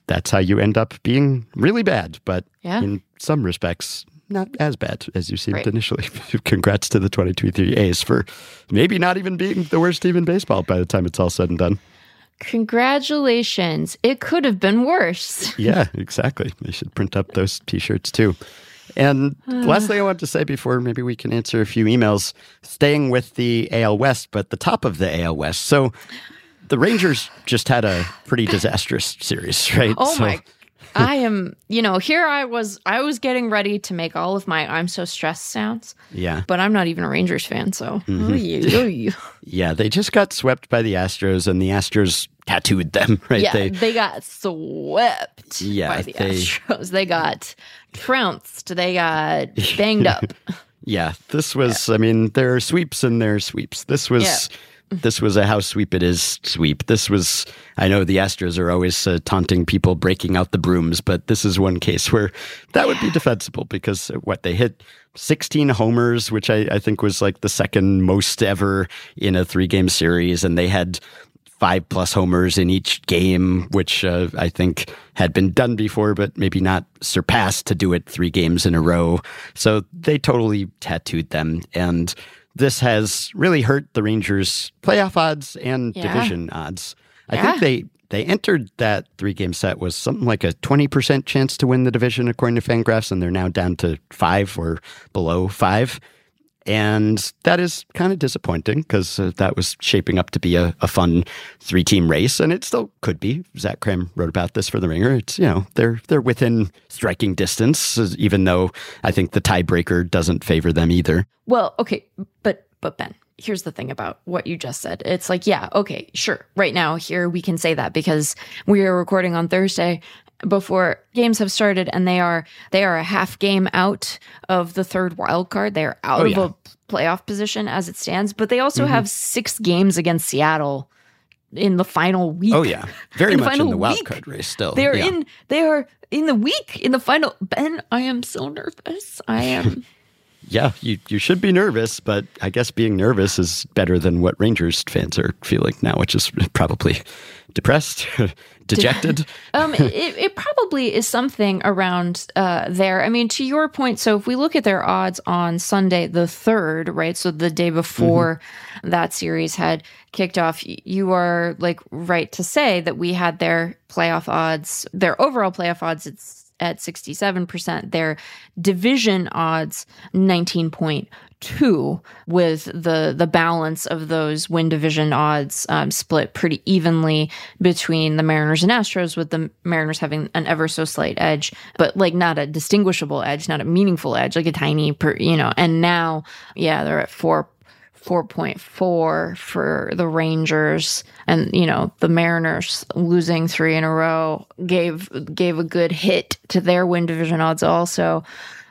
that's how you end up being really bad, but Yeah. in some respects, not as bad as you seemed Right. initially. Congrats to the 2023 A's for maybe not even being the worst team in baseball by the time it's all said and done. Congratulations. It could have been worse. Yeah, exactly. They should print up those t-shirts too. And last thing I want to say before maybe we can answer a few emails, staying with the AL West, but the top of the AL West. So the Rangers just had a pretty disastrous series, right? Oh So- my I am, you know, here I was I was getting ready to make all of my I'm so stressed sounds, Yeah. but I'm not even a Rangers fan, so Mm-hmm. Yeah, they just got swept by the Astros and the Astros tattooed them, right? yeah, They they, got swept Yeah, by the they- Astros. They got trounced. They got banged up. Yeah, this was. I mean, there are sweeps and there are sweeps. This was. Yeah. This was a house sweep. It is sweep. This was. I know the Astros are always uh, taunting people breaking out the brooms, but this is one case where that would be defensible because uh, what they hit 16 homers, which I, I think was like the second most ever in a three game series, and they had five plus homers in each game, which uh, I think had been done before, but maybe not surpassed to do it three games in a row. So they totally tattooed them. And this has really hurt the Rangers' playoff odds and Yeah. division odds. I Yeah. think they. They entered that three game set was something like a 20% chance to win the division, according to Fangraphs, and they're now down to five or below five. And that is kind of disappointing because uh, that was shaping up to be a, a fun three team race, and it still could be. Zach Kram wrote about this for the Ringer. It's you know they're they're within striking distance, even though I think the tiebreaker doesn't favor them either. Well, okay, but but Ben, here's the thing about what you just said. It's like, yeah, okay, sure. Right now, here we can say that because we are recording on Thursday before games have started, and they are they are a half game out of the third wild card. They are out Oh, of yeah. a playoff position as it stands, but they also mm-hmm. have six games against Seattle in the final week. Oh yeah, very In the much in the wild week, card race still. They're yeah. in. They are in the week in the final. Ben, I am so nervous. I am. yeah, you, you should be nervous, but I guess being nervous is better than what Rangers fans are feeling now, which is probably depressed, dejected. um, it, it probably is something around uh, there. I mean, to your point, so if we look at their odds on Sunday the 3rd, right? So the day before mm-hmm. that series had kicked off, you are like right to say that we had their playoff odds, their overall playoff odds, it's at 67%, their division odds 19.2 with the the balance of those win division odds um, split pretty evenly between the Mariners and Astros with the Mariners having an ever so slight edge but like not a distinguishable edge not a meaningful edge like a tiny per you know and now yeah they're at 4 4.4 for the Rangers. And you know the Mariners losing 3 in a row gave gave a good hit to their win division odds also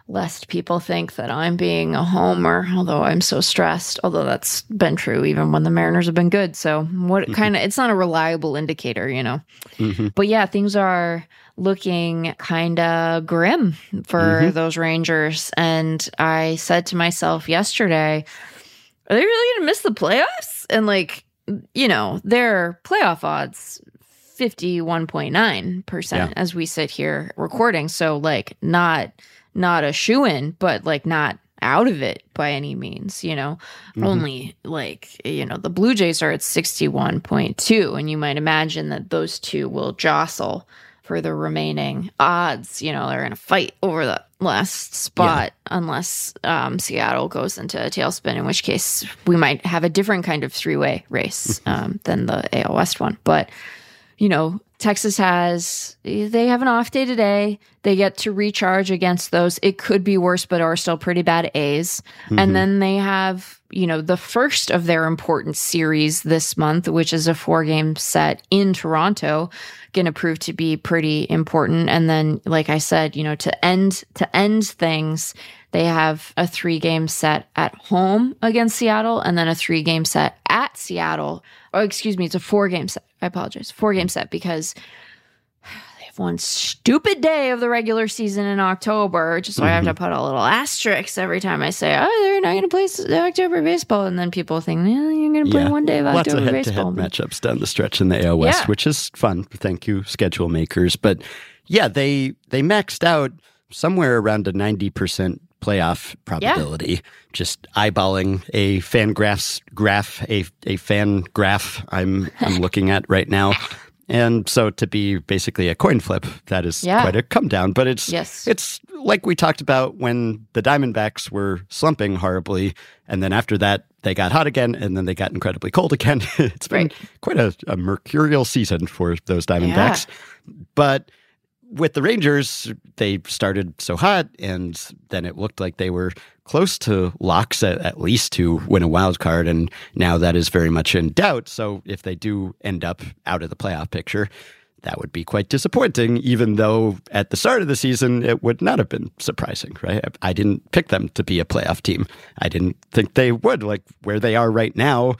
lest people think that I'm being a homer although I'm so stressed although that's been true even when the Mariners have been good so what mm-hmm. kind of it's not a reliable indicator you know mm-hmm. but yeah things are looking kind of grim for mm-hmm. those Rangers and I said to myself yesterday are they really going to miss the playoffs? And like, you know, their playoff odds 51.9% yeah. as we sit here recording. So like not not a shoe in, but like not out of it by any means, you know. Mm-hmm. Only like, you know, the Blue Jays are at 61.2 and you might imagine that those two will jostle for the remaining odds. You know, they're going to fight over the last spot yeah. unless um, Seattle goes into a tailspin, in which case we might have a different kind of three way race mm-hmm. um, than the AL West one. But, you know, Texas has, they have an off day today. They get to recharge against those. It could be worse, but are still pretty bad A's. Mm-hmm. And then they have, you know, the first of their important series this month, which is a four game set in Toronto, going to prove to be pretty important. And then, like I said, you know, to end, to end things, they have a three game set at home against Seattle and then a three game set at Seattle. Oh, excuse me, it's a four game set. I apologize. Four game set because they have one stupid day of the regular season in October. Just so mm-hmm. I have to mm-hmm. put a little asterisk every time I say, oh, they're not going to play October baseball. And then people think, yeah, you're going to play yeah. one day of Lots October of baseball. matchups down the stretch in the AL West, yeah. which is fun. Thank you, schedule makers. But yeah, they they maxed out somewhere around a 90% playoff probability. Yeah. Just eyeballing a fan FanGraphs graph, a a fan graph I'm I'm looking at right now. And so to be basically a coin flip, that is yeah. quite a come down. But it's yes. it's like we talked about when the Diamondbacks were slumping horribly, and then after that they got hot again, and then they got incredibly cold again. it's been right. quite a, a, mercurial season for those Diamondbacks. Yeah. But with the Rangers, they started so hot, and then it looked like they were close to locks at, at, least to win a wild card, and now that is very much in doubt. So if they do end up out of the playoff picture, that would be quite disappointing, even though at the start of the season it would not have been surprising, right? I didn't pick them to be a playoff team. I didn't think they would. Like where they are right now,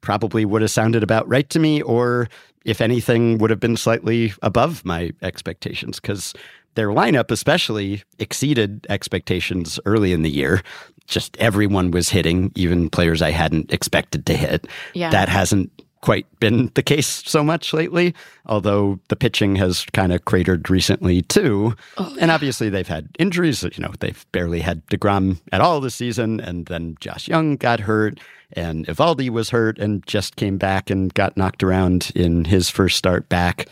probably would have sounded about right to me, or if anything, would have been slightly above my expectations because their lineup, especially, exceeded expectations early in the year. Just everyone was hitting, even players I hadn't expected to hit. Yeah. That hasn't quite been the case so much lately, although the pitching has kind of cratered recently too. Oh, and obviously they've had injuries. You know, they've barely had DeGrom at all this season, and then Josh Jung got hurt, and Eovaldi was hurt and just came back and got knocked around in his first start back.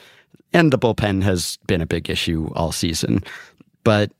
And the bullpen has been a big issue all season. But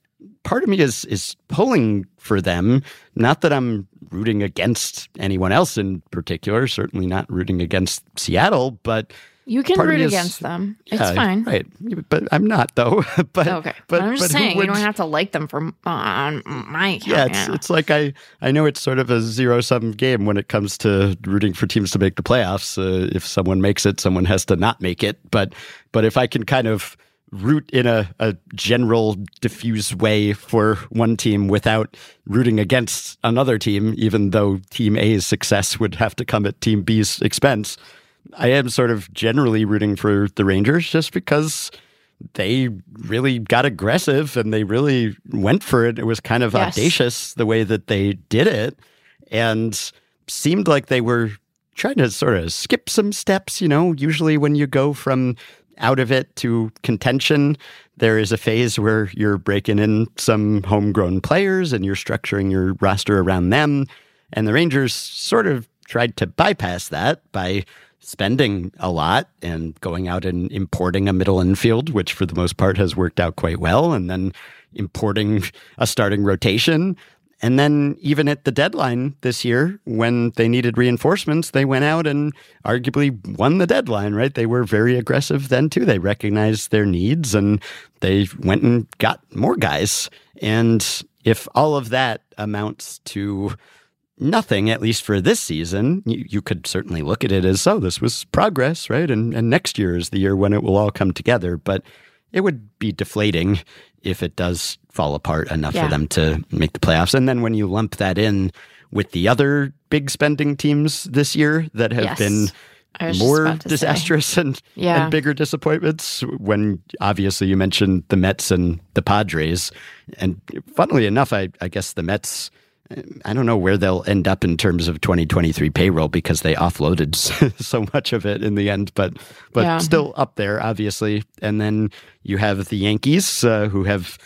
part of me is is pulling for them. Not that I'm rooting against anyone else in particular. Certainly not rooting against Seattle, but you can root is, against them. It's fine, right? But I'm not though. but okay, but I'm just but saying would, you don't have to like them for uh, on my account. Yeah, it's, it's like I I know it's sort of a zero sum game when it comes to rooting for teams to make the playoffs. Uh, if someone makes it, someone has to not make it. But but if I can kind of root in a, a general diffuse way for one team without rooting against another team, even though Team A's success would have to come at Team B's expense. I am sort of generally rooting for the Rangers just because they really got aggressive and they really went for it. It was kind of Yes. audacious the way that they did it and seemed like they were trying to sort of skip some steps. You know, usually when you go from out of it to contention, there is a phase where you're breaking in some homegrown players and you're structuring your roster around them. And the Rangers sort of tried to bypass that by spending a lot and going out and importing a middle infield, which for the most part has worked out quite well, and then importing a starting rotation. And then, even at the deadline this year, when they needed reinforcements, they went out and arguably won the deadline, right? They were very aggressive then, too. They recognized their needs and they went and got more guys. And if all of that amounts to nothing, at least for this season, you, you could certainly look at it as, oh, this was progress, right? And, and next year is the year when it will all come together. But it would be deflating if it does fall apart enough Yeah. for them to make the playoffs. And then when you lump that in with the other big spending teams this year that have Yes. been I was just more say. disastrous and, Yeah. and bigger disappointments when obviously you mentioned the Mets and the Padres. And funnily enough, I, I guess the Mets, I don't know where they'll end up in terms of 2023 payroll because they offloaded so much of it in the end, but but Yeah. still up there, obviously. And then you have the Yankees uh, who have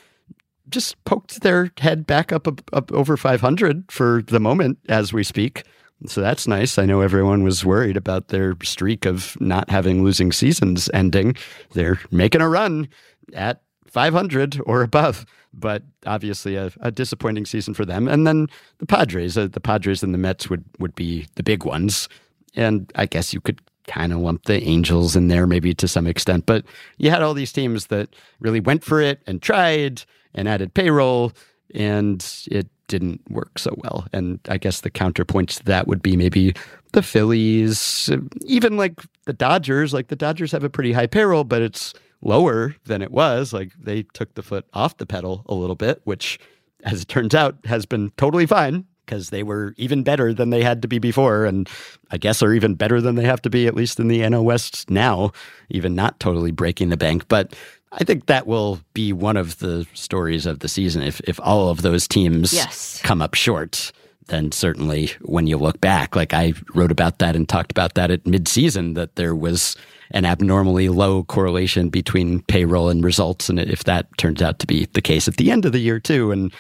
just poked their head back up, up up over 500 for the moment as we speak. So that's nice. I know everyone was worried about their streak of not having losing seasons ending. They're making a run at 500 or above, but obviously a, a disappointing season for them. And then the Padres, uh, the Padres and the Mets would would be the big ones. And I guess you could kind of lump the Angels in there maybe to some extent, but you had all these teams that really went for it and tried and added payroll and it didn't work so well. And I guess the counterpoint to that would be maybe the Phillies, even like the Dodgers. Like the Dodgers have a pretty high payroll, but it's lower than it was. Like they took the foot off the pedal a little bit, which, as it turns out, has been totally fine because they were even better than they had to be before. And I guess are even better than they have to be, at least in the NL West now, even not totally breaking the bank. But I think that will be one of the stories of the season. If if all of those teams Yes. come up short, then certainly when you look back, like I wrote about that and talked about that at midseason, that there was an abnormally low correlation between payroll and results. And if that turns out to be the case at the end of the year too, and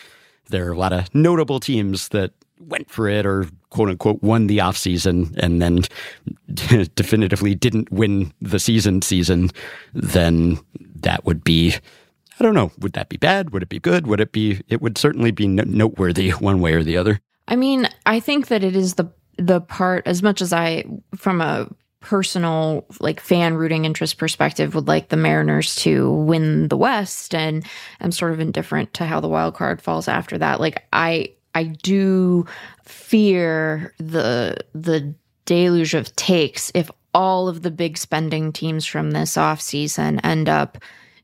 there are a lot of notable teams that went for it or quote unquote won the offseason and then definitively didn't win the season season, then that would be I don't know. Would that be bad? Would it be good? Would it be? It would certainly be noteworthy one way or the other. I mean, I think that it is the the part as much as I from a personal like fan rooting interest perspective would like the Mariners to win the West and I'm sort of indifferent to how the wild card falls after that. Like I I do fear the the deluge of takes if all of the big spending teams from this offseason end up,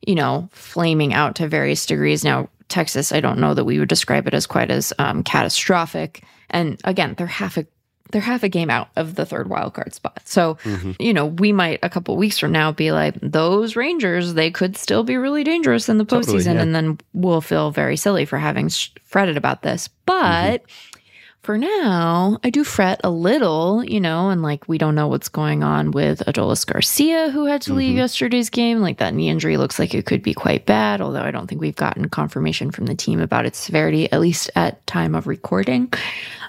you know, flaming out to various degrees. Now, Texas, I don't know that we would describe it as quite as um, catastrophic. And again, they're half a they're half a game out of the third wild card spot. So, you know, we might a couple weeks from now be like, those Rangers, they could still be really dangerous in the postseason. Totally, yeah. And then we'll feel very silly for having sh- fretted about this. But for now, I do fret a little, you know, and like we don't know what's going on with Adolis Garcia, who had to leave mm-hmm. yesterday's game. Like that knee injury looks like it could be quite bad, although I don't think we've gotten confirmation from the team about its severity, at least at time of recording.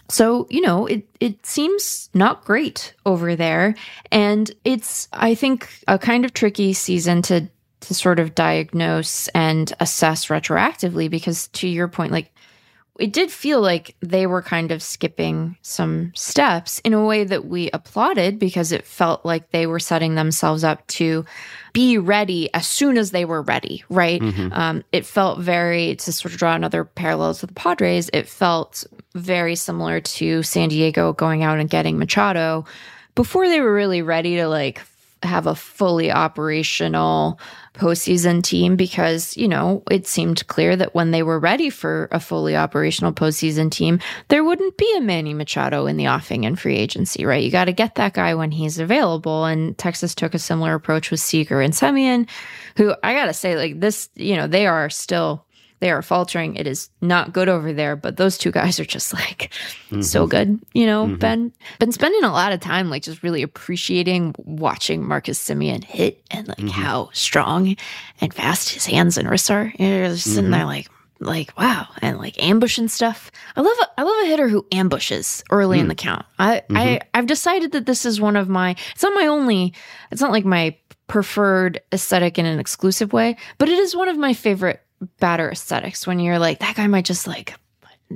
So, you know, it it seems not great over there. And it's I think a kind of tricky season to to sort of diagnose and assess retroactively because to your point, like it did feel like they were kind of skipping some steps in a way that we applauded because it felt like they were setting themselves up to be ready as soon as they were ready, right? Um, it felt very, to sort of draw another parallel to the Padres, it felt very similar to San Diego going out and getting Machado before they were really ready to like have a fully operational postseason team because, you know, it seemed clear that when they were ready for a fully operational postseason team, there wouldn't be a Manny Machado in the offing in free agency, right? You got to get that guy when he's available. And Texas took a similar approach with Seager and Semien, who I got to say, like this, you know, they are still they are faltering. It is not good over there, but those two guys are just like mm-hmm. so good. You know, mm-hmm. Ben been spending a lot of time like just really appreciating watching Marcus Semien hit and like mm-hmm. how strong and fast his hands and wrists are. You're just sitting there mm-hmm. like like wow and like ambush and stuff i love a, i love a hitter who ambushes early mm. in the count i mm-hmm. i i've decided that this is one of my it's not my only it's not like my preferred aesthetic in an exclusive way but it is one of my favorite batter aesthetics when you're like, that guy might just like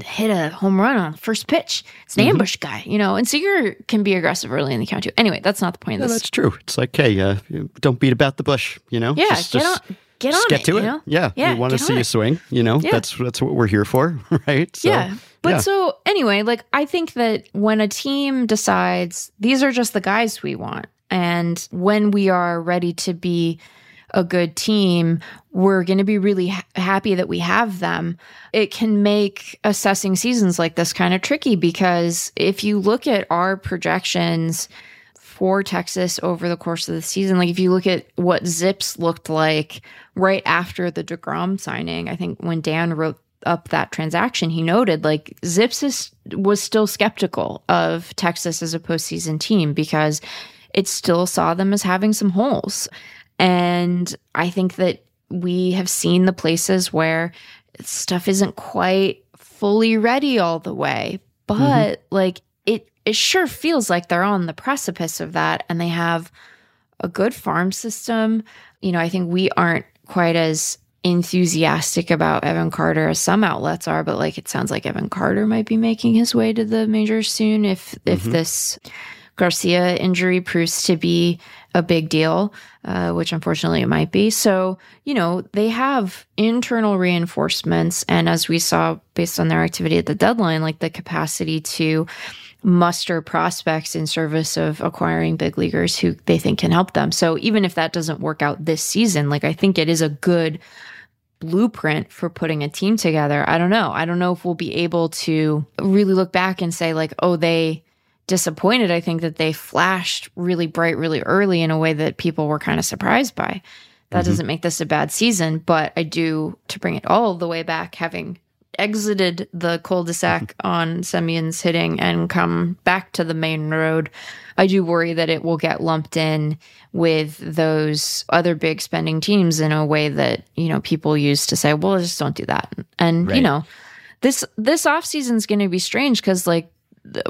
hit a home run on the first pitch. It's an mm-hmm. ambush guy, you know. And Seager can be aggressive early in the count too. Anyway, that's not the point. of this. that's true. It's like, hey, uh, don't beat about the bush, you know. Yeah, just, get just, on. Get on get it, to it. Know? Yeah, yeah. We want to see you swing. You know, yeah. that's that's what we're here for, right? So, yeah. But yeah. so anyway, like I think that when a team decides these are just the guys we want, and when we are ready to be a good team, we're going to be really ha- happy that we have them. It can make assessing seasons like this kind of tricky because if you look at our projections for Texas over the course of the season, like if you look at what ZiPS looked like right after the DeGrom signing, I think when Dan wrote up that transaction, he noted like ZiPS is, was still skeptical of Texas as a postseason team because it still saw them as having some holes. And I think that we have seen the places where stuff isn't quite fully ready all the way, but mm-hmm. like it it sure feels like they're on the precipice of that and they have a good farm system. You know, I think we aren't quite as enthusiastic about Evan Carter as some outlets are, but like it sounds like Evan Carter might be making his way to the majors soon if mm-hmm. if this Garcia injury proves to be a big deal, uh, which unfortunately it might be. So, you know, they have internal reinforcements. And as we saw based on their activity at the deadline, like the capacity to muster prospects in service of acquiring big leaguers who they think can help them. So even if that doesn't work out this season, like I think it is a good blueprint for putting a team together. I don't know. I don't know if we'll be able to really look back and say like, oh, they disappointed. I think that they flashed really bright really early in a way that people were kind of surprised by. That mm-hmm. doesn't make this a bad season, but I do, to bring it all the way back, having exited the cul-de-sac mm-hmm. on Semien's hitting and come back to the main road, I do worry that it will get lumped in with those other big spending teams in a way that, you know, people used to say, well, just don't do that. And, right. you know, this this off season is going to be strange because like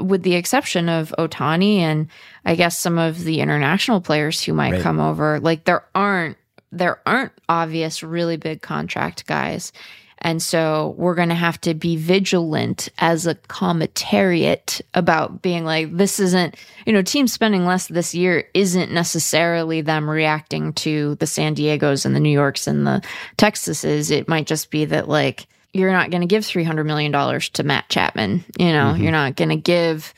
with the exception of Ohtani and I guess some of the international players who might right. come over, like there aren't there aren't obvious really big contract guys. And so we're going to have to be vigilant as a commentariat about being like, this isn't, you know, teams spending less this year isn't necessarily them reacting to the San Diegos and the New Yorks and the Texases. It might just be that, like, you're not going to give $300 million to Matt Chapman. You know, mm-hmm. you're not going to give,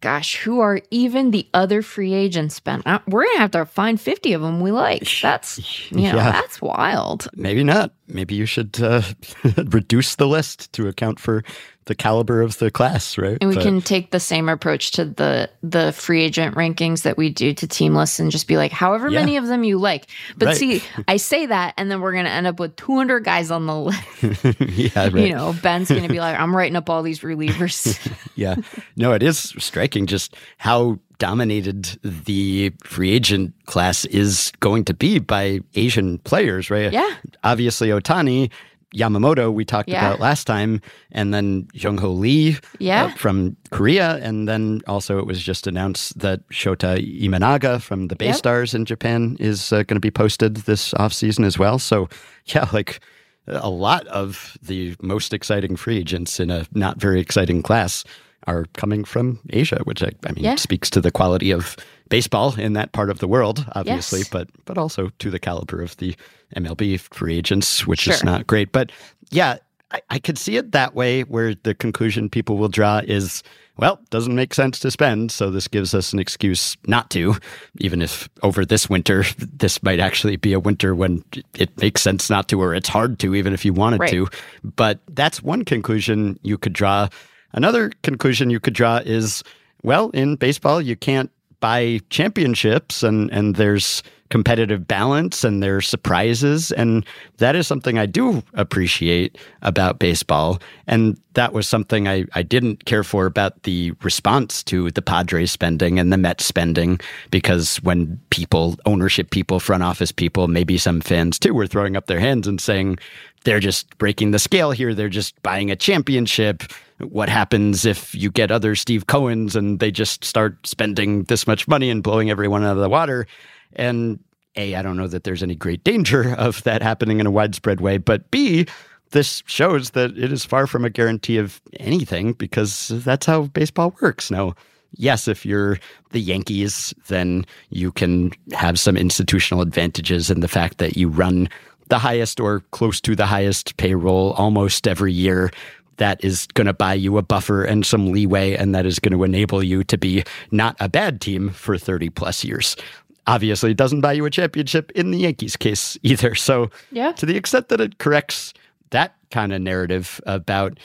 gosh, who are even the other free agents spent? Uh, we're going to have to find 50 of them we like. That's, you know, yeah. that's wild. Maybe not. Maybe you should uh, reduce the list to account for the caliber of the class, right? And we but, can take the same approach to the the free agent rankings that we do to team lists and just be like, however yeah. many of them you like. But right. see, I say that, and then we're gonna end up with 200 guys on the list. yeah, right. You know, Ben's gonna be like, I'm writing up all these relievers. yeah, no, it is striking just how dominated the free agent class is going to be by Asian players, right? Yeah. Obviously, Ohtani Yamamoto we talked yeah. about last time, and then Jung Hoo Lee uh, yeah. uh, from Korea, and then also it was just announced that Shota Imanaga from the Bay yep. Stars in Japan is uh, going to be posted this off season as well. So yeah, like a lot of the most exciting free agents in a not very exciting class are coming from Asia, which I, I mean yeah. speaks to the quality of baseball in that part of the world, obviously, yes. but but also to the caliber of the MLB free agents, which sure. is not great. But yeah, I, I could see it that way, where the conclusion people will draw is, well, doesn't make sense to spend, so this gives us an excuse not to, even if over this winter, this might actually be a winter when it makes sense not to, or it's hard to, even if you wanted Right. to. But that's one conclusion you could draw. Another conclusion you could draw is, well, in baseball, you can't buy championships and, and there's competitive balance and there's surprises. And that is something I do appreciate about baseball. And that was something I, I didn't care for about the response to the Padres spending and the Mets spending, because when people, ownership people, front office people, maybe some fans too, were throwing up their hands and saying, they're just breaking the scale here. They're just buying a championship. What happens if you get other Steve Cohens and they just start spending this much money and blowing everyone out of the water? And A, I don't know that there's any great danger of that happening in a widespread way. But B, this shows that it is far from a guarantee of anything because that's how baseball works. Now, yes, if you're the Yankees, then you can have some institutional advantages in the fact that you run the highest or close to the highest payroll almost every year. That is going to buy you a buffer and some leeway, and that is going to enable you to be not a bad team for 30 plus years. Obviously, it doesn't buy you a championship in the Yankees case either. So, Yeah. to the extent that it corrects that kind of narrative about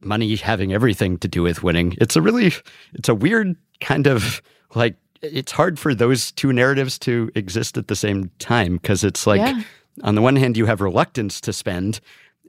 money having everything to do with winning, it's a really, it's a weird kind of like, it's hard for those two narratives to exist at the same time because it's like, Yeah. on the one hand, you have reluctance to spend.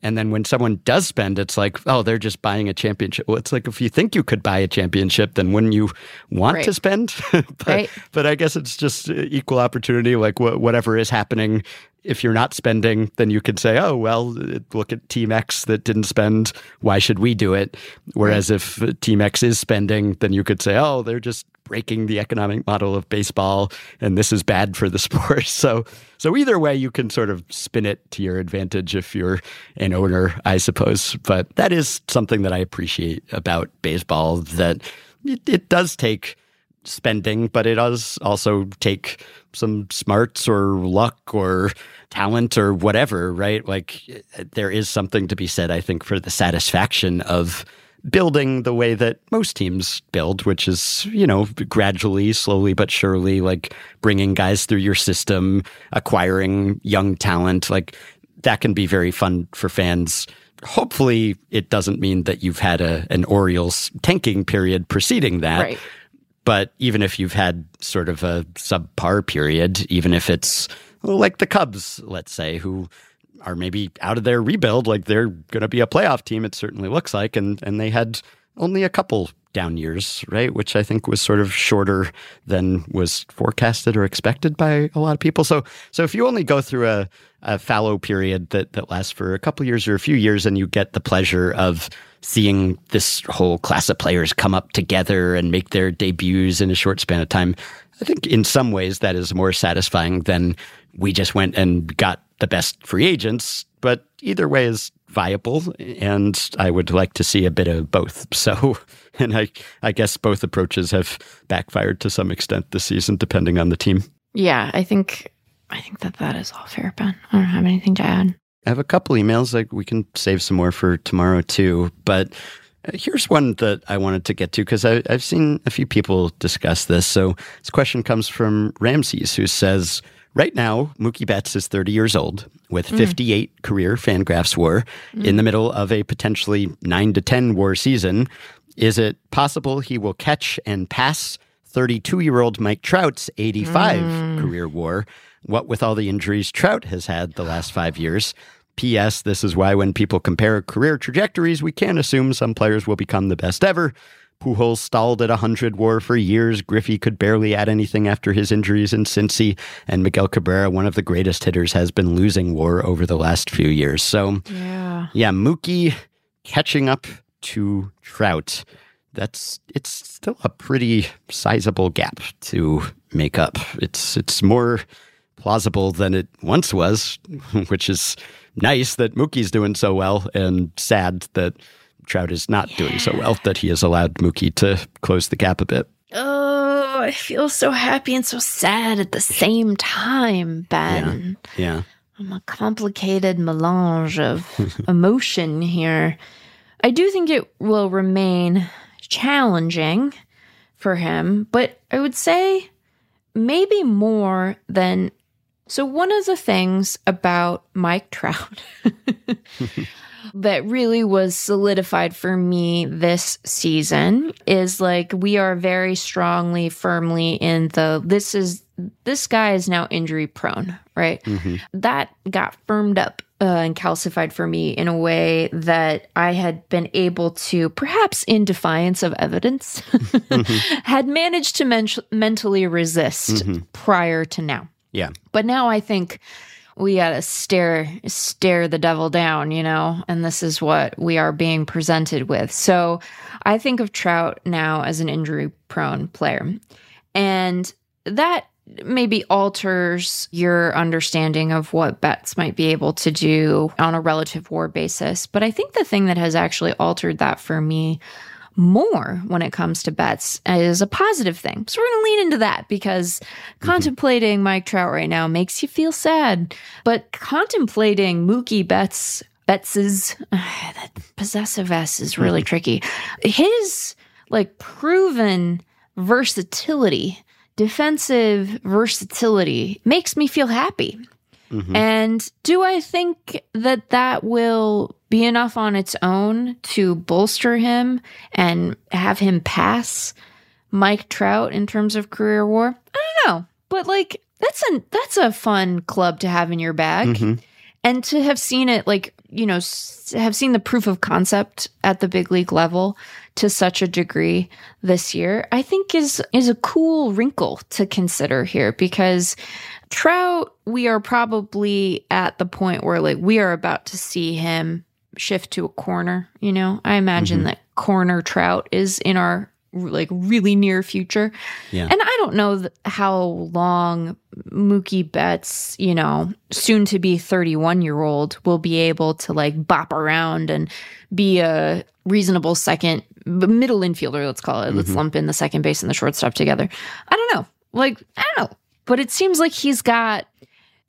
And then when someone does spend, it's like, oh, they're just buying a championship. Well, it's like if you think you could buy a championship, then wouldn't you want Right. to spend? but, Right. but I guess it's just uh, equal opportunity. Like wh- whatever is happening, if you're not spending, then you could say, oh, well, look at Team X that didn't spend. Why should we do it? Whereas if uh, Team X is spending, then you could say, oh, they're just breaking the economic model of baseball and this is bad for the sport. So so either way you can sort of spin it to your advantage if you're an owner, I suppose. But that is something that I appreciate about baseball that it, it does take spending, but it does also take some smarts or luck or talent or whatever, right? Like eh, there is something to be said, I think, for the satisfaction of building the way that most teams build, which is, you know, gradually, slowly but surely, like bringing guys through your system, acquiring young talent. Like that can be very fun for fans. Hopefully, it doesn't mean that you've had a, an Orioles tanking period preceding that. Right. But even if you've had sort of a subpar period, even if it's like the Cubs, let's say, who are maybe out of their rebuild, like they're going to be a playoff team, it certainly looks like, and and they had only a couple down years, right? Which I think was sort of shorter than was forecasted or expected by a lot of people. So so if you only go through a, a fallow period that that lasts for a couple years or a few years, and you get the pleasure of seeing this whole class of players come up together and make their debuts in a short span of time, I think in some ways that is more satisfying than we just went and got the best free agents. But either way is viable, and I would like to see a bit of both. So, and I, I guess both approaches have backfired to some extent this season, depending on the team. Yeah, I think I think that that is all fair, Ben. I don't have anything to add. I have a couple emails like we can save some more for tomorrow too, but uh, here's one that I wanted to get to because I've seen a few people discuss this. So this question comes from Ramses, who says, Right now, Mookie Betts is 30 years old with mm-hmm. 58 career Fangraphs WAR mm-hmm. in the middle of a potentially 9 to 10 WAR season. Is it possible he will catch and pass 32 year old Mike Trout's 85 mm. career WAR? What with all the injuries Trout has had the last five years? P.S. This is why when people compare career trajectories, we can't assume some players will become the best ever. Pujols stalled at 100 WAR for years. Griffey could barely add anything after his injuries in Cincy. And Miguel Cabrera, one of the greatest hitters, has been losing WAR over the last few years. So, Yeah. yeah, Mookie catching up to Trout. That's it's still a pretty sizable gap to make up. It's it's more plausible than it once was, which is nice that Mookie's doing so well and sad that Trout is not doing so well that he has allowed Mookie to close the gap a bit. Oh, I feel so happy and so sad at the same time, Ben. Yeah. I'm a complicated melange of emotion here. I do think it will remain challenging for him, but I would say maybe more than. So, one of the things about Mike Trout that really was solidified for me this season is like we are very strongly, firmly in the this is this guy is now injury prone, right? Mm-hmm. That got firmed up uh, and calcified for me in a way that I had been able to, perhaps in defiance of evidence, mm-hmm. had managed to men- mentally resist mm-hmm. prior to now. Yeah. But now I think we gotta stare stare the devil down, you know, and this is what we are being presented with. So I think of Trout now as an injury prone player. And that maybe alters your understanding of what Betts might be able to do on a relative WAR basis. But I think the thing that has actually altered that for me more when it comes to Betts is a positive thing. So we're going to lean into that because mm-hmm. contemplating Mike Trout right now makes you feel sad. But contemplating Mookie Betts, Betts's, that possessive S is really mm-hmm. tricky. His like proven versatility, defensive versatility makes me feel happy. Mm-hmm. And do I think that that will be enough on its own to bolster him and have him pass Mike Trout in terms of career war? I don't know. But like that's a that's a fun club to have in your bag. Mm-hmm. And to have seen it like, you know, s- have seen the proof of concept at the big league level to such a degree this year, I think is is a cool wrinkle to consider here because Trout, we are probably at the point where like we are about to see him shift to a corner. You know, I imagine mm-hmm. that corner Trout is in our like really near future. Yeah. And I don't know th- how long Mookie Betts, you know, soon to be 31 year old, will be able to like bop around and be a reasonable second middle infielder, let's call it. Let's mm-hmm. lump in the second base and the shortstop together. I don't know. Like, I don't know. But it seems like he's got,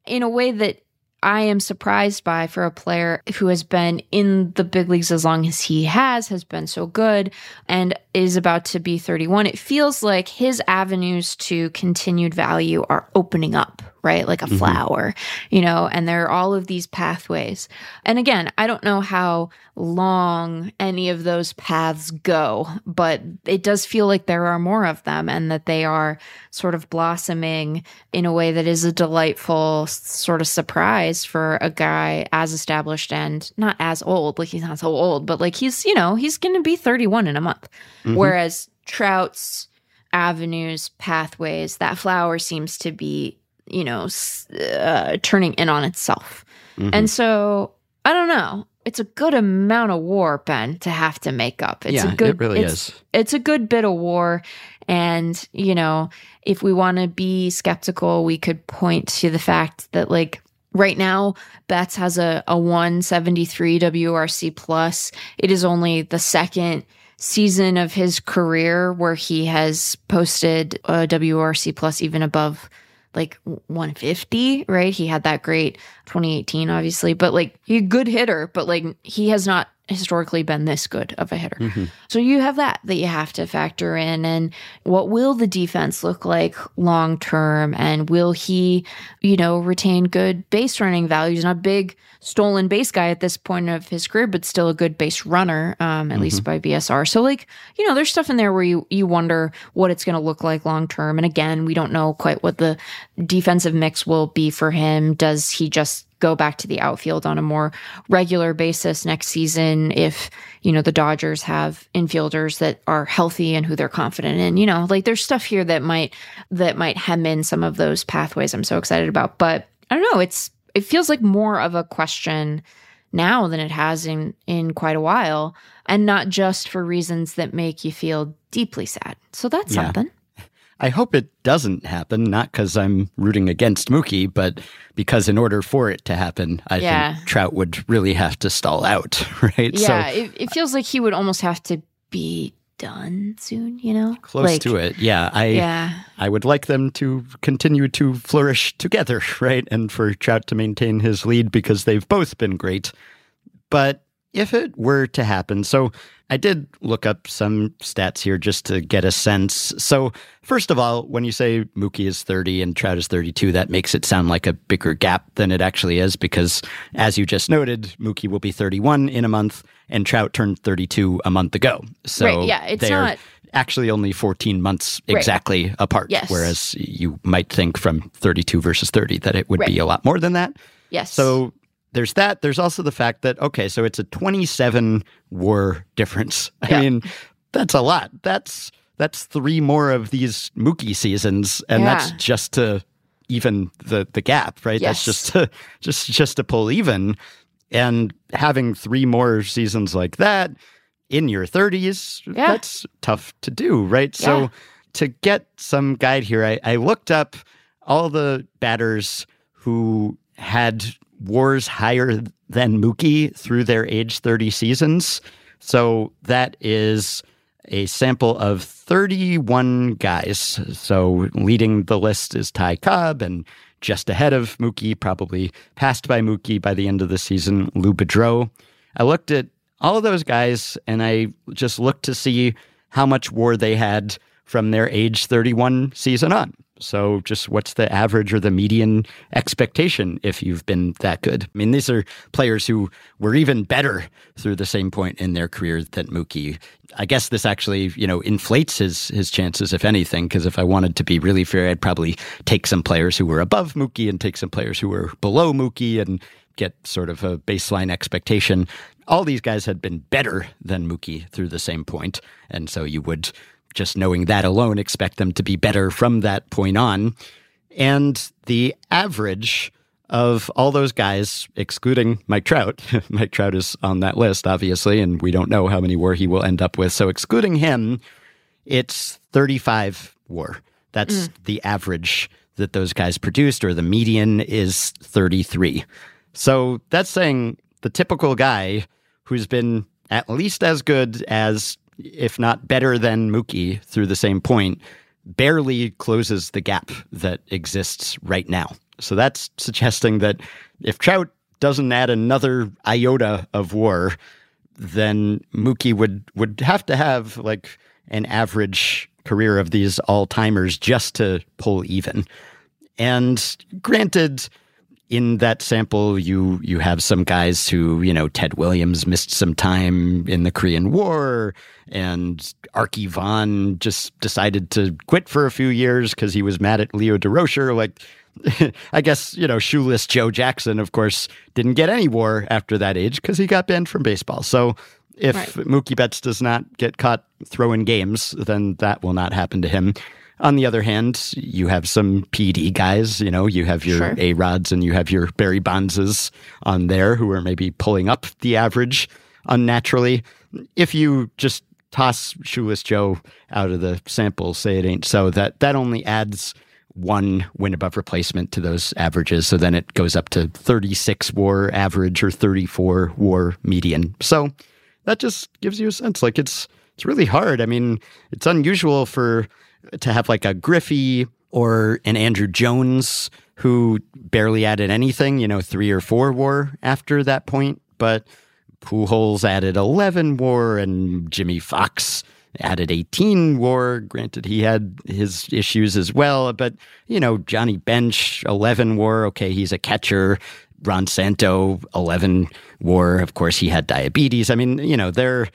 in a way that I am surprised by for a player who has been in the big leagues as long as he has, has been so good, and is about to be 31. It feels like his avenues to continued value are opening up, right? Like a mm-hmm. flower, you know, and there are all of these pathways. And again, I don't know how long any of those paths go, but it does feel like there are more of them and that they are sort of blossoming in a way that is a delightful sort of surprise for a guy as established and not as old. Like he's not so old, but like he's, you know, he's going to be 31 in a month. Mm-hmm. Whereas Trout's avenues, pathways, that flower seems to be, you know, uh, turning in on itself. And so I don't know. It's a good amount of war, Ben, to have to make up. It's yeah, a good, it really it's- is. it's a good bit of war. And, you know, if we want to be skeptical, we could point to the fact that, like, right now, Betts has a, a 173 WRC plus. It is only the second season of his career where he has posted a WRC plus even above like 150, right? He had that great 2018, obviously, but like he good hitter, but like he has not historically been this good of a hitter. So you have that that you have to factor in. And what will the defense look like long term? And will he, you know, retain good base running values? Not a big stolen base guy at this point of his career, but still a good base runner, um, at least by BSR. So like, you know, there's stuff in there where you you wonder what it's going to look like long term. And again, we don't know quite what the defensive mix will be for him. Does he just go back to the outfield on a more regular basis next season if you know the Dodgers have infielders that are healthy and who they're confident in you know like there's stuff here that might that might hem in some of those pathways I'm so excited about. But I don't know it's it feels like more of a question now than it has in in quite a while and not just for reasons that make you feel deeply sad. So that's Yeah. something I hope it doesn't happen, not because I'm rooting against Mookie, but because in order for it to happen, I Yeah. think Trout would really have to stall out, right? Yeah, it, it feels like he would almost have to be done soon, you know? Close Like, to it. Yeah. I Yeah. I would like them to continue to flourish together, right? And for Trout to maintain his lead because they've both been great. But if it were to happen, so I did look up some stats here just to get a sense. So, first of all, when you say Mookie is 30 and Trout is 32, that makes it sound like a bigger gap than it actually is because, as you just noted, Mookie will be 31 in a month and Trout turned 32 a month ago. So, Right, yeah, it's they're not- actually only 14 months Right. exactly apart. Yes. Whereas you might think from 32 versus 30 that it would be a lot more than that. Yes. So there's that. There's also the fact that, okay, so it's a 27 war difference. I Yeah. mean, that's a lot. That's that's three more of these Mookie seasons, and that's just to even the the gap, right? That's just to just just to pull even. And having three more seasons like that in your 30s, Yeah. that's tough to do, right? Yeah. So to get some guide here, I, I looked up all the batters who had wars higher than Mookie through their age 30 seasons. So that is a sample of 31 guys. So leading the list is Ty Cobb and just ahead of Mookie, probably passed by Mookie by the end of the season, Lou Boudreau. I looked at all of those guys and I just looked to see how much war they had from their age 31 season on. So, just what's the average or the median expectation if you've been that good? I mean, these are players who were even better through the same point in their career than Mookie. I guess this actually, you know, inflates his his chances, if anything, because if I wanted to be really fair, I'd probably take some players who were above Mookie and take some players who were below Mookie and get sort of a baseline expectation. All these guys had been better than Mookie through the same point, and so you would just knowing that alone expect them to be better from that point on. And the average of all those guys, excluding Mike Trout, Mike Trout is on that list, obviously, and we don't know how many war he will end up with. So, excluding him, it's 35 war. That's mm. the average that those guys produced, or the median is 33. So, that's saying the typical guy who's been at least as good as, if not better than Mookie through the same point, barely closes the gap that exists right now. So that's suggesting that if Trout doesn't add another iota of war, then Mookie would would have to have like an average career of these all timers just to pull even. And granted, in that sample, you you have some guys who, you know, Ted Williams missed some time in the Korean War, and Arky Vaughan just decided to quit for a few years because he was mad at Leo Durocher. Like, I guess you know, shoeless Joe Jackson, of course, didn't get any war after that age because he got banned from baseball. So. If Right. Mookie Betts does not get caught throwing games, then that will not happen to him. On the other hand, you have some PD guys, you know, you have your Sure. A Rods and you have your Barry Bondses on there who are maybe pulling up the average unnaturally. If you just toss Shoeless Joe out of the sample, say it ain't so, that, that only adds one win above replacement to those averages. So then it goes up to 36 war average or 34 war median. So that just gives you a sense like it's it's really hard. I mean, it's unusual for to have like a Griffey or an Andruw Jones who barely added anything, you know, three or four war after that point, but Pujols added 11 war and Jimmie Foxx added 18 war. Granted, he had his issues as well, but, you know, Johnny Bench, 11 war. Okay, he's a catcher. Ron Santo, 11 war. Of course, he had diabetes. I mean, you know, there are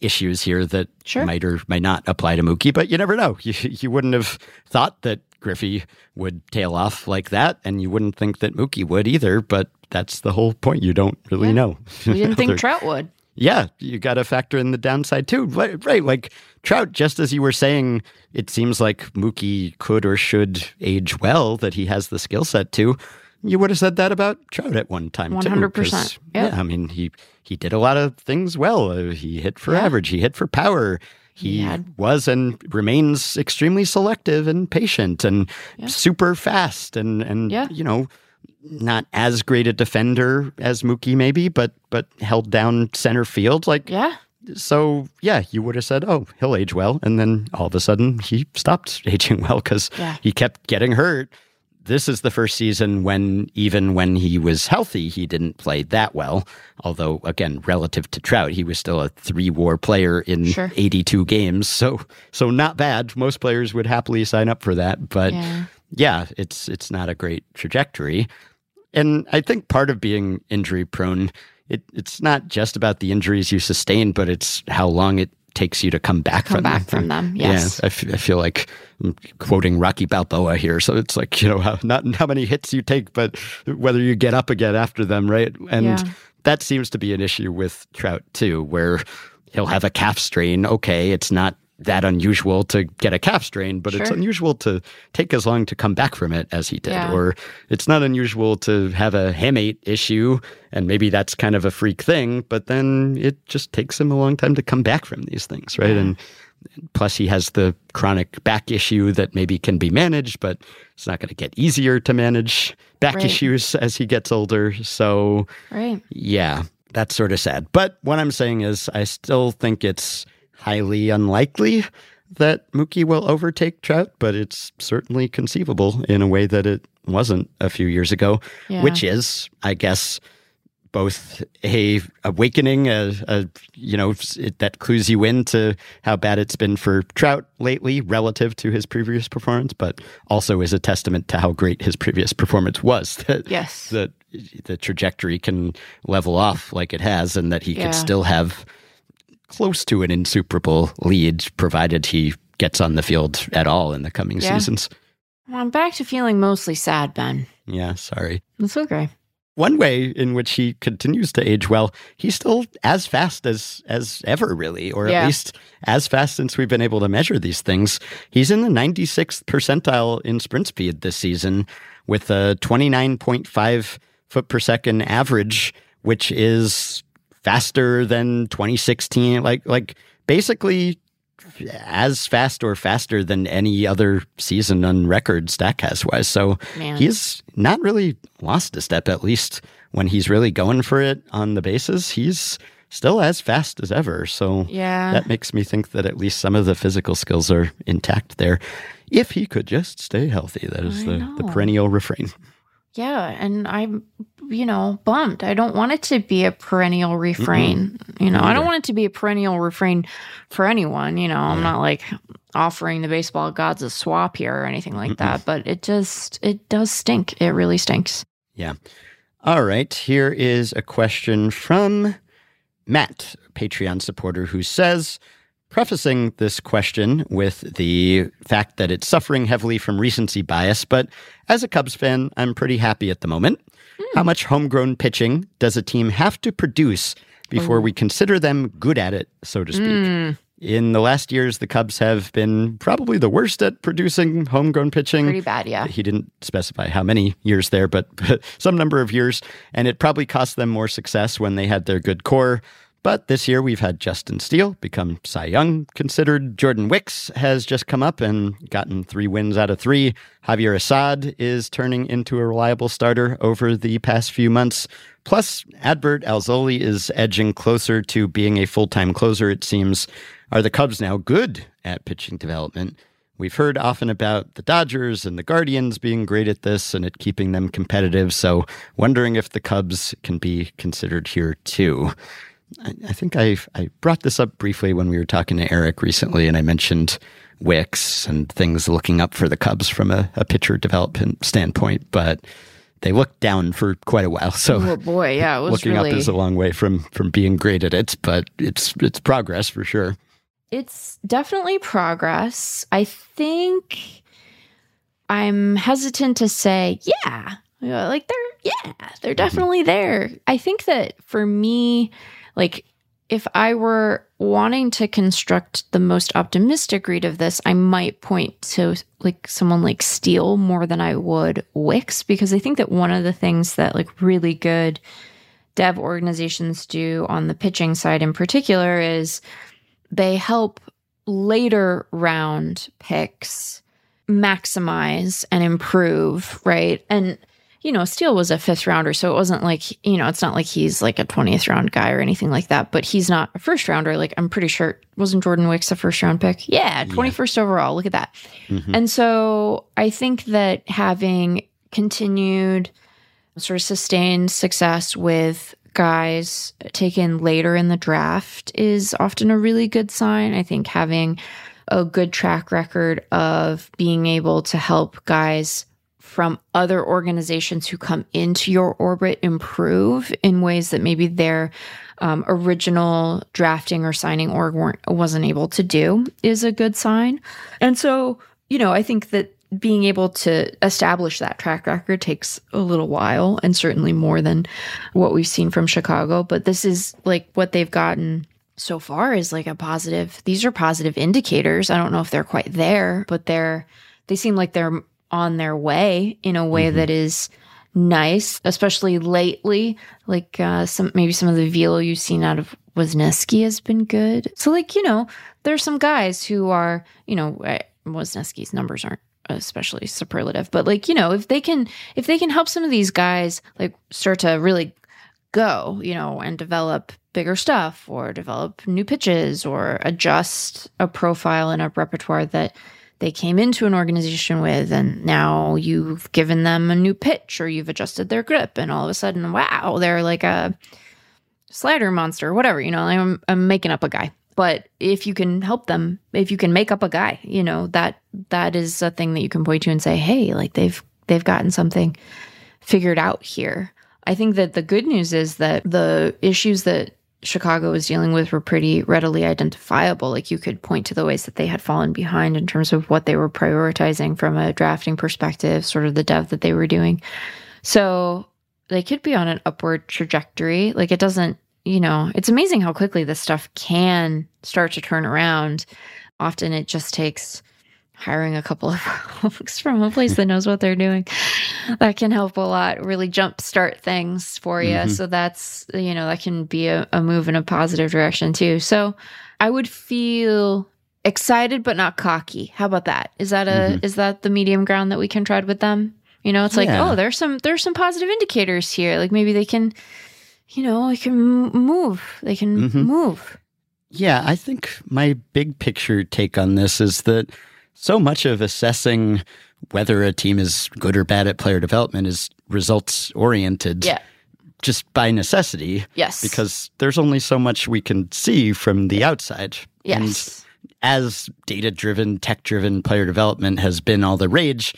issues here that Sure. might or might not apply to Mookie, but you never know. You, you wouldn't have thought that Griffey would tail off like that, and you wouldn't think that Mookie would either, but that's the whole point. You don't really Yeah. know. We didn't think Trout would. yeah, you got to factor in the downside too. Right, right, like Trout, just as you were saying, it seems like Mookie could or should age well, that he has the skill set to. You would have said that about Trout at one time too. 100%. 'cause, Yep. Yeah, I mean, he he did a lot of things well. Uh, he hit for Yeah. average, he hit for power. He, had- was and remains extremely selective and patient and Yeah. super fast and and Yeah. you know not as great a defender as Mookie maybe, but but held down center field. Like Yeah. so yeah, you would have said, "Oh, he'll age well," and then all of a sudden he stopped aging well because Yeah. he kept getting hurt. This is the first season when, even when he was healthy, he didn't play that well. Although, again, relative to Trout, he was still a three-WAR player in Sure. 82 games, so so not bad. Most players would happily sign up for that, but Yeah. yeah, it's it's not a great trajectory. And I think part of being injury prone, it, it's not just about the injuries you sustain, but it's how long it takes you to come back Come from back them. from them, yes. Yeah, I, f- I feel like I'm quoting Rocky Balboa here. So it's like, you know, how, not how many hits you take, but whether you get up again after them, right? And Yeah. that seems to be an issue with Trout too, where he'll have a calf strain. Okay, it's not that unusual to get a calf strain, but it's unusual to take as long to come back from it as he did. Yeah. Or it's not unusual to have a hamate issue, and maybe that's kind of a freak thing, but then it just takes him a long time to come back from these things, right? And plus, he has the chronic back issue that maybe can be managed, but it's not going to get easier to manage back Right. issues as he gets older. So, Right. yeah, that's sort of sad. But what I'm saying is, I still think it's highly unlikely that Mookie will overtake Trout, but it's certainly conceivable in a way that it wasn't a few years ago, Yeah. which is, I guess, both a awakening, a, a you know it, that clues you into how bad it's been for Trout lately relative to his previous performance, but also is a testament to how great his previous performance was. That Yes. that the trajectory can level off like it has, and that he Yeah. could still have close to an insuperable lead, provided he gets on the field at all in the coming Yeah. seasons. Well, I'm back to feeling mostly sad, Ben. Yeah, sorry. It's okay. One way in which he continues to age well, he's still as fast as as ever, really, or Yeah. at least as fast since we've been able to measure these things. He's in the 96th percentile in sprint speed this season, with a 29.5 foot per second average, which is faster than 2016. Like like basically as fast or faster than any other season on record Statcast wise. So Man. he's not really lost a step, at least when he's really going for it on the bases. He's still as fast as ever. So Yeah. that makes me think that at least some of the physical skills are intact there. If he could just stay healthy, that is I the, the perennial refrain. Yeah, and I'm, you know, bummed. I don't want it to be a perennial refrain. You know, I don't want it to be a perennial refrain for anyone. You know, I'm Yeah. not like offering the baseball gods a swap here or anything like that, but it just, it does stink. It really stinks. Yeah. All right, here is a question from Matt, a Patreon supporter, who says, prefacing this question with the fact that it's suffering heavily from recency bias, but as a Cubs fan, I'm pretty happy at the moment. How much homegrown pitching does a team have to produce before we consider them good at it, so to speak? Mm, In the last years, the Cubs have been probably the worst at producing homegrown pitching. pretty bad, yeah. He didn't specify how many years there, but, but some number of years. And it probably cost them more success when they had their good core. But this year we've had Justin Steele become Cy Young considered. Jordan Wicks has just come up and gotten three wins out of three. Javier Assad is turning into a reliable starter over the past few months. Plus, Adbert Alzolay is edging closer to being a full time closer, it seems. Are the Cubs now good at pitching development? We've heard often about the Dodgers and the Guardians being great at this and at keeping them competitive. So, wondering if the Cubs can be considered here too. I, I think I I brought this up briefly when we were talking to Eric recently, and I mentioned Wicks and things looking up for the Cubs from a, a pitcher development standpoint, but they looked down for quite a while. So, Oh boy, yeah, it was looking really. up is a long way from from being great at it, but it's it's progress for sure. It's definitely progress. I think I'm hesitant to say, yeah, Yeah, like they're, yeah, they're mm-hmm. definitely there. I think that for me, like, if I were wanting to construct the most optimistic read of this, I might point to like someone like Steele more than I would Wicks, because I think that one of the things that like really good dev organizations do on the pitching side in particular is they help later round picks maximize and improve, right? And you know, Steele was a fifth rounder, so it wasn't like, you know, it's not like he's like a 20th round guy or anything like that, but he's not a first rounder. Like, I'm pretty sure, wasn't Jordan Wicks a first round pick? Yeah, 21st yeah. overall. Look at that. Mm-hmm. And so I think that having continued sort of sustained success with guys taken later in the draft is often a really good sign. I think having a good track record of being able to help guys from other organizations who come into your orbit improve in ways that maybe their um, original drafting or signing org wasn't able to do is a good sign. And so, you know, I think that being able to establish that track record takes a little while and certainly more than what we've seen from Chicago. But this is like what they've gotten so far is like a positive. These are positive indicators. I don't know if they're quite there, but they're, they seem like they're on their way in a way mm-hmm. that is nice, especially lately. Like uh, some, maybe some of the velo you've seen out of Wesneski has been good. So like, you know, there's some guys who are, you know, Wesneski's numbers aren't especially superlative but like you know if they can if they can help some of these guys like start to really go you know and develop bigger stuff or develop new pitches or adjust a profile and a repertoire that they came into an organization with and now you've given them a new pitch or you've adjusted their grip and all of a sudden wow they're like a slider monster whatever you know I'm, I'm making up a guy. But if you can help them if you can make up a guy you know that that is a thing that you can point to and say hey like they've they've gotten something figured out here. I think that the good news is that the issues that chicago was dealing with were pretty readily identifiable. Like you could point to the ways that they had fallen behind in terms of what they were prioritizing from a drafting perspective sort of the dev that they were doing. So they could be on an upward trajectory. Like it doesn't you know, it's amazing how quickly this stuff can start to turn around. Often it just takes hiring a couple of folks from a place that knows what they're doing. That can help a lot, really jumpstart things for you. Mm-hmm. So that's, you know, that can be a, a move in a positive direction too. So I would feel excited but not cocky. How about that? Is that a mm-hmm. is that the medium ground that we can tread with them? You know, it's yeah. like, oh, there's some there's some positive indicators here. Like maybe they can you know, they can move. They can mm-hmm. move. Yeah, I think my big picture take on this is that so much of assessing whether a team is good or bad at player development is results oriented. Yeah. Just by necessity. Yes. Because there's only so much we can see from the outside. Yes. And as data driven, tech driven player development has been all the rage,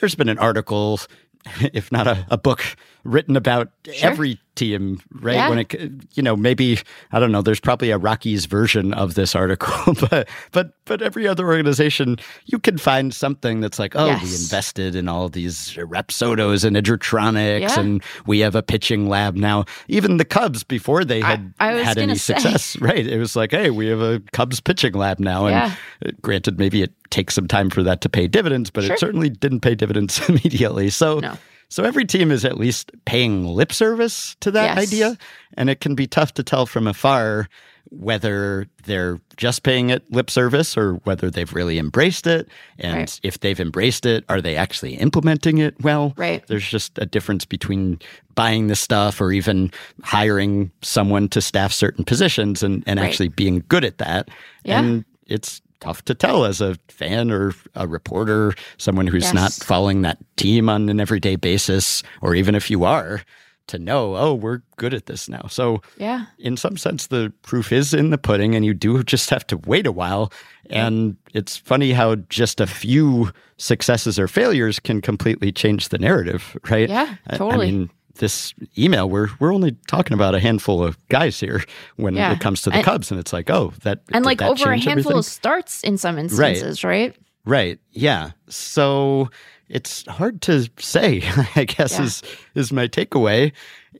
there's been an article, if not a, a book, written about sure. every team, right? Yeah. When it, you know, maybe I don't know. There's probably a Rockies version of this article, but but but every other organization, you can find something that's like, oh, yes. we invested in all these Rapsodos and Edgertronics, yeah. and we have a pitching lab now. Even the Cubs, before they had I, I had any say. success, right? It was like, hey, we have a Cubs pitching lab now, and yeah. Uh, granted, maybe it takes some time for that to pay dividends, but sure. it certainly didn't pay dividends immediately. So. No so every team is at least paying lip service to that yes. idea. And it can be tough to tell from afar whether they're just paying it lip service or whether they've really embraced it. And right. if they've embraced it, are they actually implementing it well? Right. There's just a difference between buying the stuff or even hiring someone to staff certain positions and, and right. actually being good at that. Yeah. And it's tough to tell as a fan or a reporter, someone who's yes. not following that team on an everyday basis, or even if you are, to know, oh, we're good at this now. So, yeah, in some sense, the proof is in the pudding, and you do just have to wait a while. And it's funny how just a few successes or failures can completely change the narrative, right? Yeah, totally. I mean, this email, we're we're only talking about a handful of guys here when yeah. it comes to the and, Cubs, and it's like, oh, that and like that over a handful everything? of starts in some instances, right? Right. right. Yeah. So it's hard to say. I guess yeah. is is my takeaway,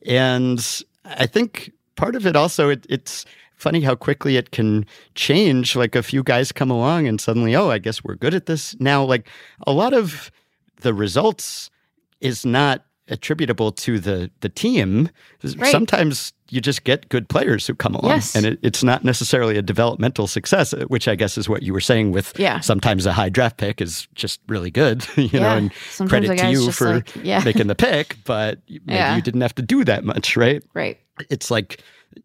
and I think part of it also it, it's funny how quickly it can change. Like a few guys come along and suddenly, oh, I guess we're good at this now. Like a lot of the results is not attributable to the the team. Right. Sometimes you just get good players who come along, Yes. and it, it's not necessarily a developmental success, uh, which I guess is what you were saying with. Yeah. Sometimes a high draft pick is just really good, you know, and Sometimes credit to you for like- yeah. making the pick, but maybe Yeah. you didn't have to do that much, right? Right. it's like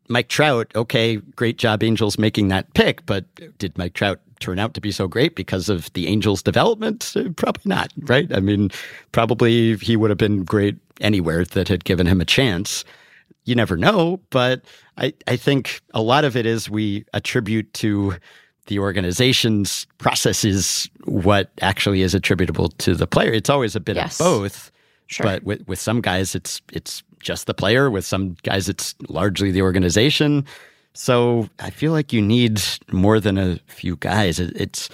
Mike Trout, okay, great job, Angels, making that pick, but did Mike Trout turn out to be so great because of the Angels' development? Uh, Probably not, right? I mean, probably he would have been great anywhere that had given him a chance. You never know, but I, I think a lot of it is we attribute to the organization's processes what actually is attributable to the player. It's always a bit Yes. of both. Sure. But with, with some guys, it's it's just the player. With some guys, it's largely the organization. So I feel like you need more than a few guys. It, it's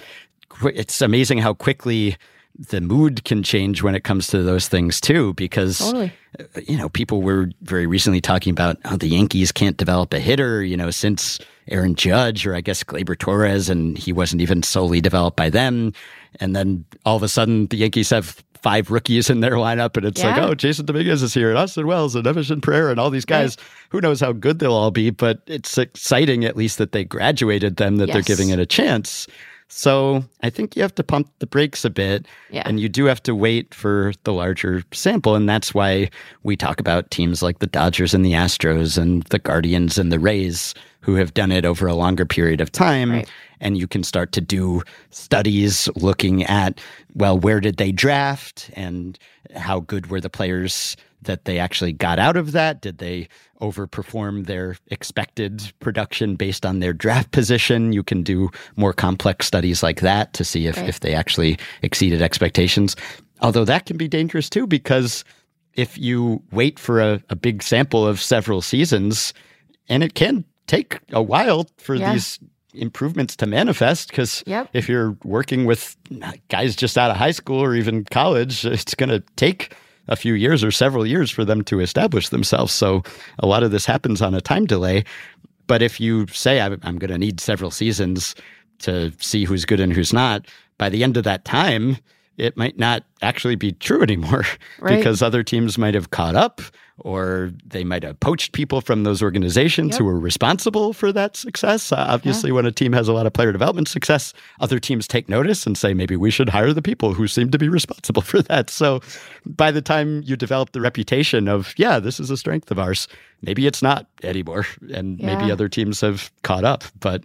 it's amazing how quickly the mood can change when it comes to those things too. Because Totally. Uh, you know, people were very recently talking about how the Yankees can't develop a hitter, you know, since Aaron Judge or I guess Gleyber Torres, and he wasn't even solely developed by them. And then all of a sudden, the Yankees have five rookies in their lineup, and it's like, oh, Jasson Dominguez is here, and Austin Wells, and Everson Pereira, and all these guys. Who knows how good they'll all be, but it's exciting at least that they graduated them, that they're giving it a chance. So I think you have to pump the brakes a bit. Yeah. And you do have to wait for the larger sample. And that's why we talk about teams like the Dodgers and the Astros and the Guardians and the Rays who have done it over a longer period of time. Right. And you can start to do studies looking at, well, where did they draft and how good were the players that they actually got out of that? Did they overperform their expected production based on their draft position? You can do more complex studies like that to see if, Right. if they actually exceeded expectations. Although that can be dangerous too, because if you wait for a, a big sample of several seasons, and it can take a while for Yeah. these improvements to manifest because Yep. if you're working with guys just out of high school or even college, it's going to take a few years or several years for them to establish themselves. So a lot of this happens on a time delay. But if you say, I'm, going to need several seasons to see who's good and who's not, by the end of that time, it might not actually be true anymore Right. because other teams might have caught up or they might have poached people from those organizations Yep. who were responsible for that success. Uh, obviously, when a team has a lot of player development success, other teams take notice and say, maybe we should hire the people who seem to be responsible for that. So by the time you develop the reputation of, yeah, this is a strength of ours, maybe it's not anymore. And maybe other teams have caught up. But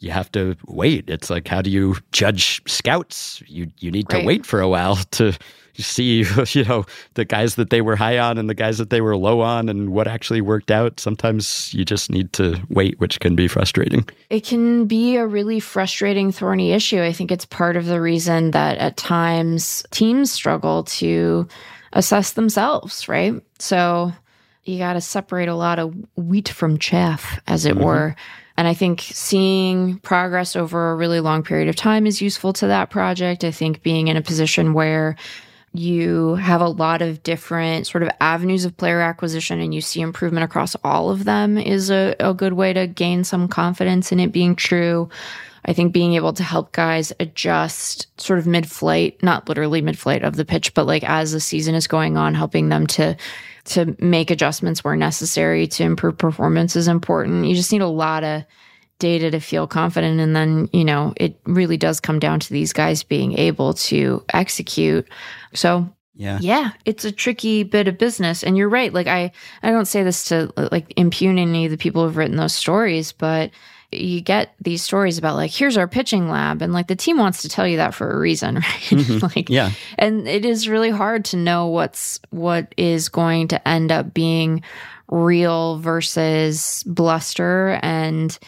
you have to wait. It's like how do you judge scouts? You you need to wait for a while to see you know the guys that they were high on and the guys that they were low on and what actually worked out. Sometimes you just need to wait, which can be frustrating. it can be a really frustrating, thorny issue. I think it's part of the reason that at times teams struggle to assess themselves, right? So you got to separate a lot of wheat from chaff, as it mm-hmm. were. And I think seeing progress over a really long period of time is useful to that project. I think being in a position where you have a lot of different sort of avenues of player acquisition and you see improvement across all of them is a, a good way to gain some confidence in it being true. I think being able to help guys adjust sort of mid flight, not literally mid flight of the pitch, but like as the season is going on, helping them to to make adjustments where necessary to improve performance is important. You just need a lot of data to feel confident. And then, you know, it really does come down to these guys being able to execute. So Yeah. yeah, it's a tricky bit of business. And you're right. Like I, I don't say this to like impugn any of the people who've written those stories, but you get these stories about like, here's our pitching lab. And like the team wants to tell you that for a reason, right? Mm-hmm. like, Yeah. and it is really hard to know what's what is going to end up being real versus bluster and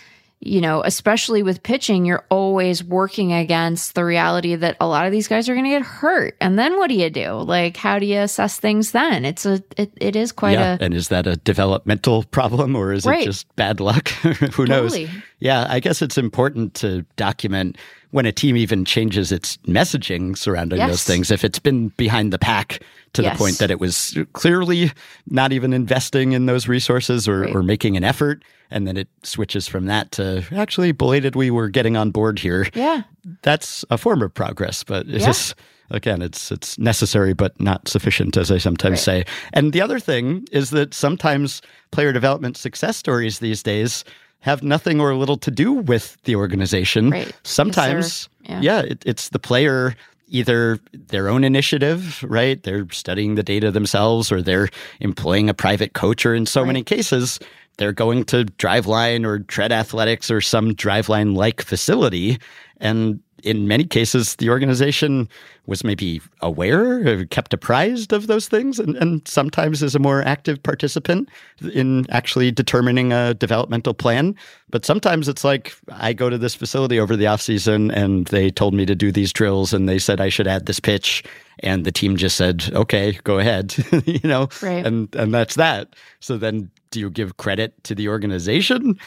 you know especially with pitching you're always working against the reality that a lot of these guys are going to get hurt and then what do you do like how do you assess things then it's a it, it is quite yeah. a and is that a developmental problem or is Right. it just bad luck? Who knows? Yeah, I guess it's important to document when a team even changes its messaging surrounding those things. If it's been behind the pack to Yes. the point that it was clearly not even investing in those resources or, Right. or making an effort, and then it switches from that to actually belatedly we're getting on board here yeah that's a form of progress, but it's Yeah. just again, it's it's necessary but not sufficient, as I sometimes Right. say. And the other thing is that sometimes player development success stories these days have nothing or little to do with the organization. Right. Sometimes. Yeah. yeah, it, it's the player either their own initiative, right? They're studying the data themselves, or they're employing a private coach, or in so many cases, they're going to Driveline or Tread Athletics or some Driveline like facility. And in many cases, the organization was maybe aware, or kept apprised of those things, and, and sometimes is a more active participant in actually determining a developmental plan. But sometimes it's like I go to this facility over the off season and they told me to do these drills and they said I should add this pitch and the team just said, "Okay, go ahead." you know, Right. and and that's that. So then do you give credit to the organization?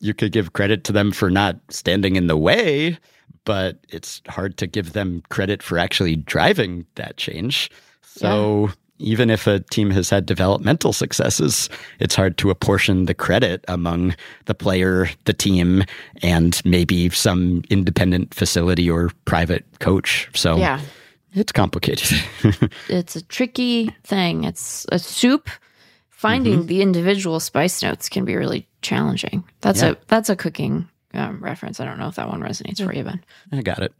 You could give credit to them for not standing in the way, but it's hard to give them credit for actually driving that change. So even if a team has had developmental successes, it's hard to apportion the credit among the player, the team, and maybe some independent facility or private coach. So Yeah. it's complicated. It's a tricky thing. It's a soup. Finding Mm-hmm. the individual spice notes can be really challenging. That's Yeah. a that's a cooking um, reference. I don't know if that one resonates for you, Ben. I got it.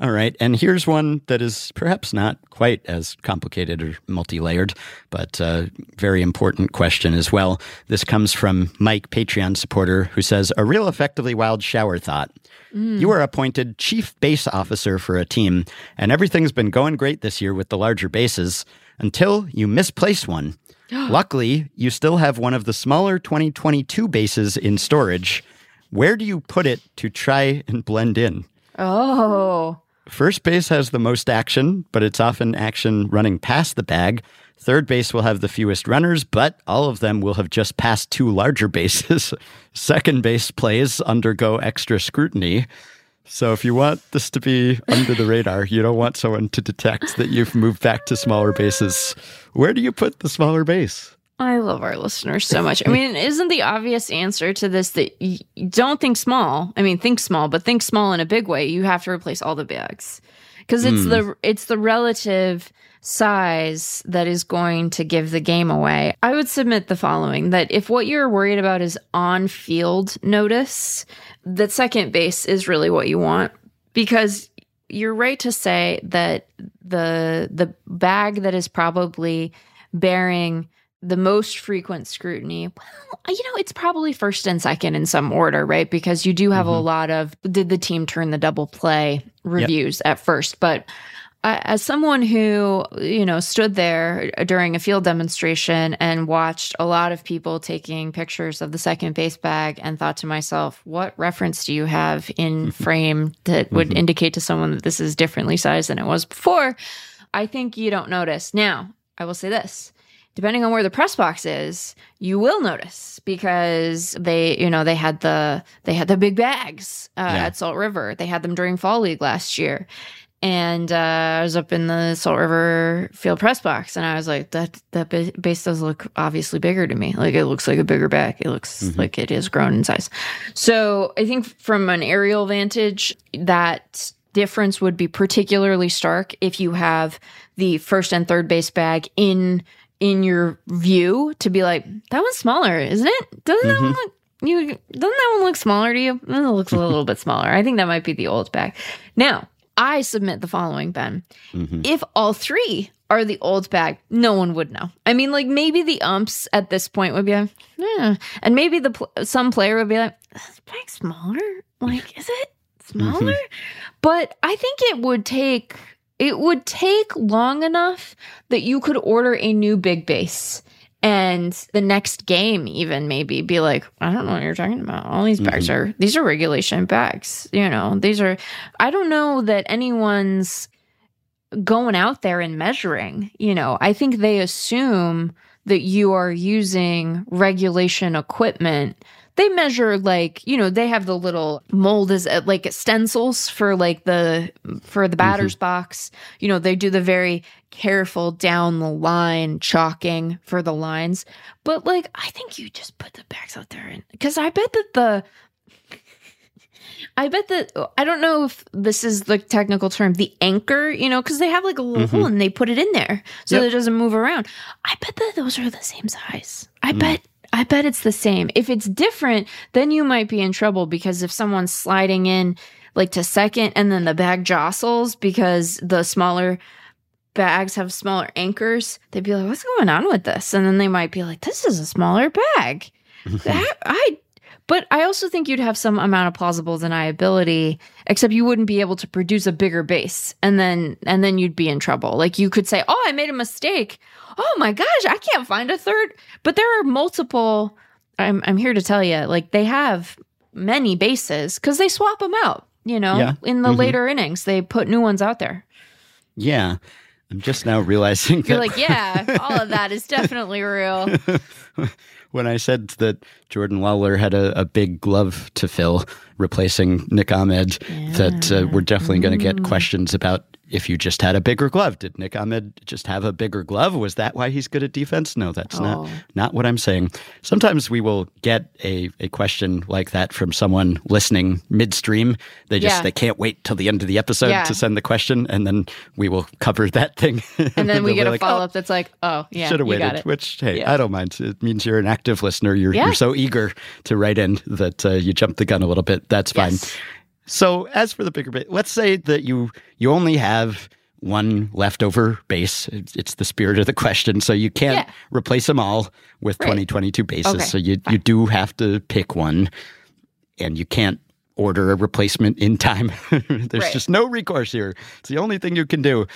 All right. And here's one that is perhaps not quite as complicated or multi layered, but uh, very important question as well. This comes from Mike, Patreon supporter, who says A real effectively wild shower thought. You are appointed chief base officer for a team, and everything's been going great this year with the larger bases until you misplace one. Luckily, you still have one of the smaller 2022 bases in storage. Where do you put it to try and blend in? Oh, First base has the most action, but it's often action running past the bag. Third base will have the fewest runners, but all of them will have just passed two larger bases. Second base plays undergo extra scrutiny. So if you want this to be under the radar, you don't want someone to detect that you've moved back to smaller bases. Where do you put the smaller base? I love our listeners so much. I mean, isn't the obvious answer to this that don't think small? I mean, think small, but think small in a big way. You have to replace all the bags because it's the hmm. it's the relative size that is going to give the game away. I would submit the following that if what you're worried about is on-field notice, that second base is really what you want because you're right to say that the the bag that is probably bearing the most frequent scrutiny well you know it's probably first and second in some order right? Because you do have a mm-hmm. lot of did the team turn the double play reviews at first? But uh, as someone who you know stood there during a field demonstration and watched a lot of people taking pictures of the second base bag and thought to myself what reference do you have in mm-hmm. frame that would mm-hmm. indicate to someone that this is differently sized than it was before? I think you don't notice. Now i will say this depending on where the press box is you will notice because they you know they had the they had the big bags uh, Yeah. at salt river they had them during fall league last year and uh, I was up in the Salt River field press box, and I was like, "That that base does look obviously bigger to me. Like it looks like a bigger bag. It looks like it is grown in size." So I think from an aerial vantage, that difference would be particularly stark if you have the first and third base bag in in your view to be like, "That one's smaller, isn't it? Doesn't that one mm-hmm. look?" You doesn't that one look smaller to you? It looks a little bit smaller. I think that might be the old bag. Now, I submit the following, Ben. Mm-hmm. If all three are the old bag, no one would know. I mean, like maybe the umps at this point would be like, yeah. and maybe the pl- some player would be like, is this bag smaller? Like, is it mm-hmm. smaller? But I think it would take it would take long enough that you could order a new big base and the next game even maybe be like i don't know what you're talking about. All these bags mm-hmm. are these are regulation bags you know these are i don't know that anyone's going out there and measuring you know. I think they assume that you are using regulation equipment they measure like you know they have the little mold as uh, like stencils for like the for the batter's mm-hmm. box you know they do the very careful down the line chalking for the lines but like i think you just put the bags out there and because i bet that the I bet that oh, I don't know if this is the technical term, the anchor, you know, because they have like a little mm-hmm. hole and they put it in there so Yep. it doesn't move around. I bet that those are the same size. I mm. bet I bet it's the same. If it's different, then you might be in trouble because if someone's sliding in like to second and then the bag jostles because the smaller bags have smaller anchors, they'd be like, What's going on with this? And then they might be like, This is a smaller bag. That- I but I also think you'd have some amount of plausible deniability, except you wouldn't be able to produce a bigger base, and then and then you'd be in trouble. Like you could say, "Oh, I made a mistake. Oh my gosh, I can't find a third. But there are multiple. I'm I'm here to tell you, like they have many bases because they swap them out. You know, Yeah. in the Mhm. later innings, they put new ones out there. Yeah. I'm just now realizing You're like, yeah, all of that is definitely real. when I said that Jordan Lawlar had a, a big glove to fill replacing Nick Ahmed, that uh, we're definitely going to Mm. get questions about if you just had a bigger glove. Did Nick Ahmed just have a bigger glove? Was that why he's good at defense? No, that's Oh. not not what I'm saying. Sometimes we will get a, a question like that from someone listening midstream. They just Yeah. they can't wait till the end of the episode Yeah. to send the question, and then we will cover that thing. And then we get a like, "Oh, follow up that's like, oh yeah, should have waited. it. Which hey, Yeah. I don't mind. It means you're an active listener. You're you're so eager to write in that uh, you jumped the gun a little bit. That's fine. Yes. So as for the bigger base, let's say that you you only have one leftover base. It's, the spirit of the question. So you can't Yeah. replace them all with Right. 2022 bases. Okay, So you you do have to pick one, and you can't order a replacement in time. There's Right. just no recourse here. It's the only thing you can do.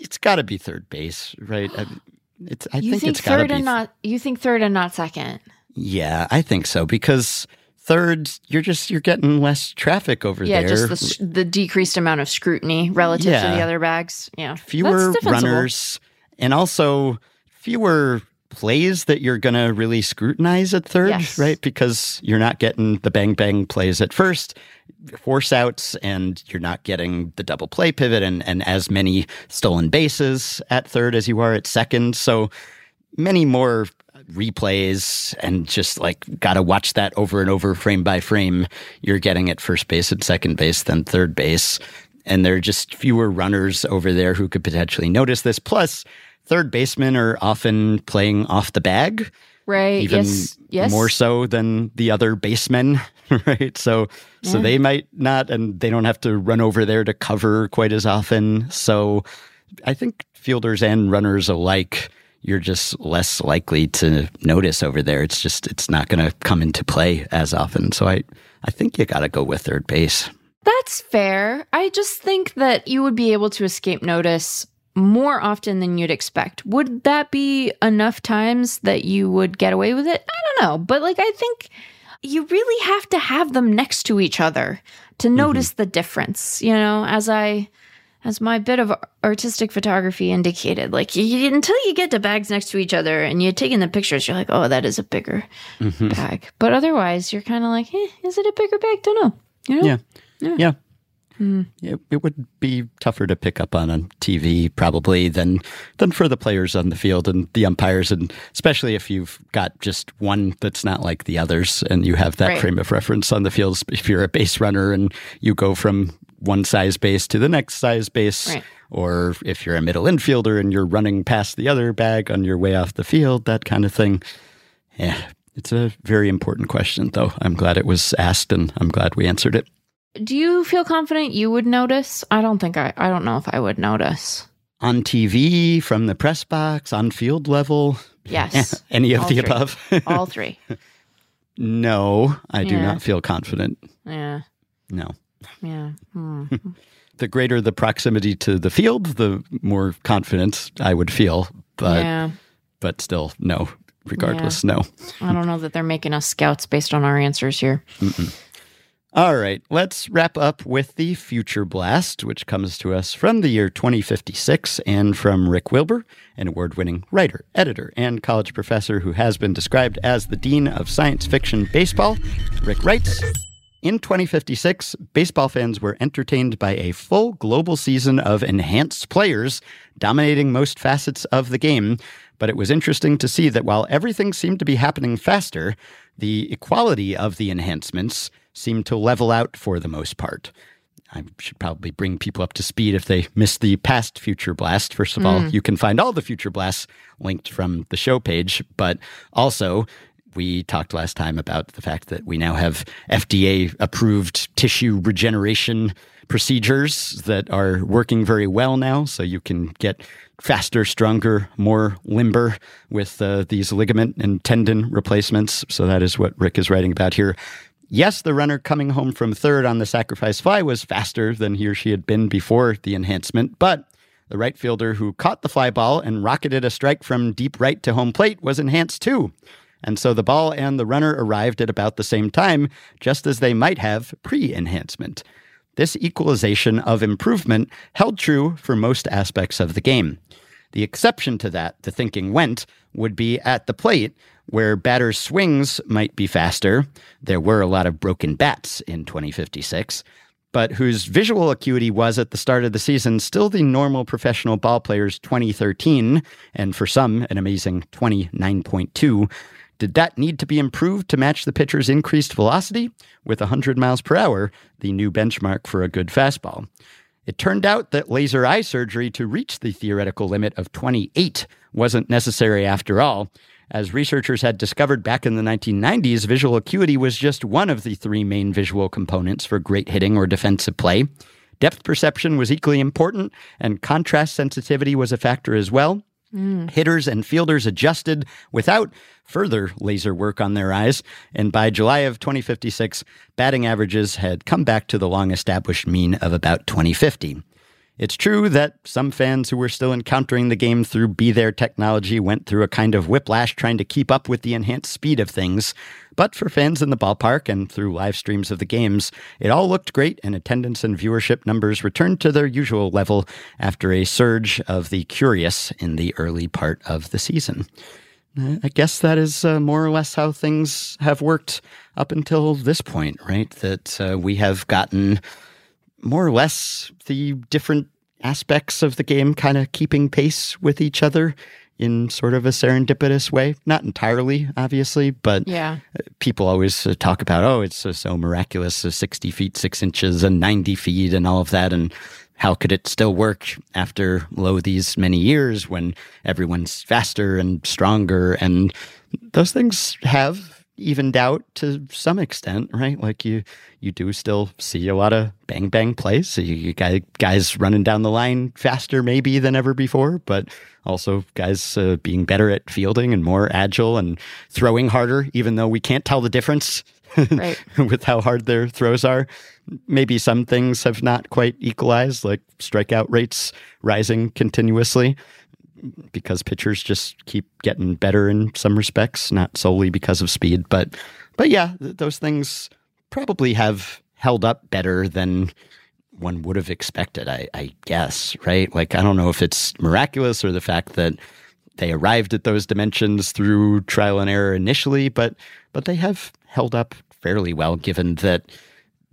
It's got to be third base, right? I, it's. I you think, think, it's got to third be. and not you think third and not second. yeah, I think so because third, you're just you're getting less traffic over Yeah, there. Yeah, just the the decreased amount of scrutiny relative to the other bags. Yeah, fewer runners and also fewer plays that you're going to really scrutinize at third, Yes. right? Because you're not getting the bang bang plays at first, force outs, and you're not getting the double play pivot and, and as many stolen bases at third as you are at second. So many more replays and just like got to watch that over and over frame by frame you're getting at first base and second base then third base and there are just fewer runners over there who could potentially notice this plus third basemen are often playing off the bag Right. even yes. Yes. more so than the other basemen, right? So so they might not and they don't have to run over there to cover quite as often. So I think fielders and runners alike you're just less likely to notice over there. It's just it's not going to come into play as often. So I I think you got to go with third base. That's fair. I just think that you would be able to escape notice more often than you'd expect. Would that be enough times that you would get away with it? I don't know. But like, I think you really have to have them next to each other to mm-hmm. notice the difference, you know, as I. As my bit of artistic photography indicated, like you, until you get the bags next to each other and you're taking the pictures, you're like, oh, that is a bigger bag. But otherwise, you're kind of like, eh, is it a bigger bag? Don't know. You know? Yeah. Yeah. Yeah. Hmm. It, it would be tougher to pick up on on TV probably than than for the players on the field and the umpires, and especially if you've got just one that's not like the others, and you have that Right. frame of reference on the field. If you're a base runner and you go from one size base to the next size base, Right. or if you're a middle infielder and you're running past the other bag on your way off the field, that kind of thing. Yeah, it's a very important question, though. I'm glad it was asked, and I'm glad we answered it. Do you feel confident you would notice? I don't think I I don't know if I would notice. on TV, from the press box, on field level, Yes. any of All the three. above? All three. no, I do Yeah. not feel confident. Yeah. No. Yeah. Hmm. The greater the proximity to the field, the more confident I would feel. But yeah. but still, no. Regardless, no. I don't know that they're making us scouts based on our answers here. All right, let's wrap up with the Future Blast, which comes to us from the year 2056 and from Rick Wilber, an award winning writer, editor, and college professor who has been described as the Dean of Science Fiction Baseball. Rick writes In 2056, baseball fans were entertained by a full global season of enhanced players dominating most facets of the game. But it was interesting to see that while everything seemed to be happening faster, the equality of the enhancements seemed to level out for the most part. I should probably bring people up to speed if they missed the past Future Blast. First of all, mm. you can find all the Future Blasts linked from the show page, but also we talked last time about the fact that we now have FDA approved tissue regeneration procedures that are working very well now. So you can get faster, stronger, more limber with uh, these ligament and tendon replacements. So that is what Rick is writing about here. Yes, the runner coming home from third on the sacrifice fly was faster than he or she had been before the enhancement, but the right fielder who caught the fly ball and rocketed a strike from deep right to home plate was enhanced too. And so the ball and the runner arrived at about the same time, just as they might have pre enhancement. This equalization of improvement held true for most aspects of the game. The exception to that, the thinking went, would be at the plate, where batters' swings might be faster. There were a lot of broken bats in 2056, but whose visual acuity was at the start of the season still the normal professional ball player's 2013, and for some, an amazing 29.2. Did that need to be improved to match the pitcher's increased velocity? With 100 miles per hour, the new benchmark for a good fastball. It turned out that laser eye surgery to reach the theoretical limit of 28 wasn't necessary after all. As researchers had discovered back in the 1990s, visual acuity was just one of the three main visual components for great hitting or defensive play. Depth perception was equally important, and contrast sensitivity was a factor as well. Mm. Hitters and fielders adjusted without further laser work on their eyes, and by July of 2056, batting averages had come back to the long established mean of about 2050. It's true that some fans who were still encountering the game through Be There technology went through a kind of whiplash trying to keep up with the enhanced speed of things. But for fans in the ballpark and through live streams of the games, it all looked great and attendance and viewership numbers returned to their usual level after a surge of the curious in the early part of the season. Uh, I guess that is uh, more or less how things have worked up until this point, right? That uh, we have gotten more or less the different aspects of the game kind of keeping pace with each other in sort of a serendipitous way. Not entirely, obviously, but Yeah. people always uh, talk about, oh, it's uh, so miraculous, uh, 60 feet, six inches, and 90 feet, and all of that. And how could it still work after, lo, these many years when everyone's faster and stronger? And those things have evened out to some extent, right? Like you, you do still see a lot of bang bang plays. So you, you guy, guys running down the line faster, maybe than ever before, but also guys uh, being better at fielding and more agile and throwing harder, even though we can't tell the difference Right. with how hard their throws are. Maybe some things have not quite equalized, like strikeout rates rising continuously because pitchers just keep getting better in some respects, not solely because of speed, but but yeah, th- those things probably have held up better than one would have expected, I, I guess, right? Like I don't know if it's miraculous or the fact that they arrived at those dimensions through trial and error initially, but but they have held up fairly well given that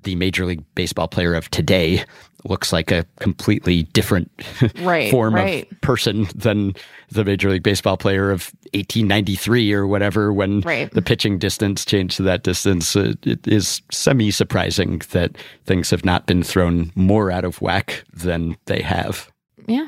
the Major League Baseball player of today looks like a completely different Right, form right. of person than the Major League Baseball player of 1893 or whatever when Right. the pitching distance changed to that distance. Uh, it is semi surprising that things have not been thrown more out of whack than they have Yeah.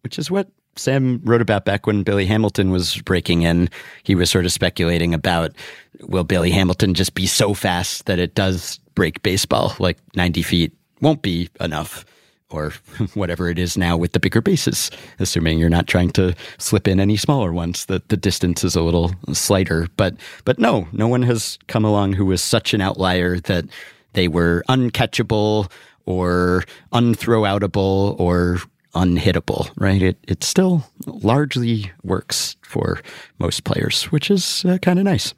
which is what Sam wrote about back when Billy Hamilton was breaking in. He was sort of speculating about will Billy Hamilton just be so fast that it does break baseball, like 90 feet won't be enough, or whatever it is now with the bigger bases, assuming you're not trying to slip in any smaller ones, that the distance is a little slighter. But but no, no one has come along who was such an outlier that they were uncatchable or unthrowoutable or unhittable, right? It it still largely works for most players, which is uh, kind of nice.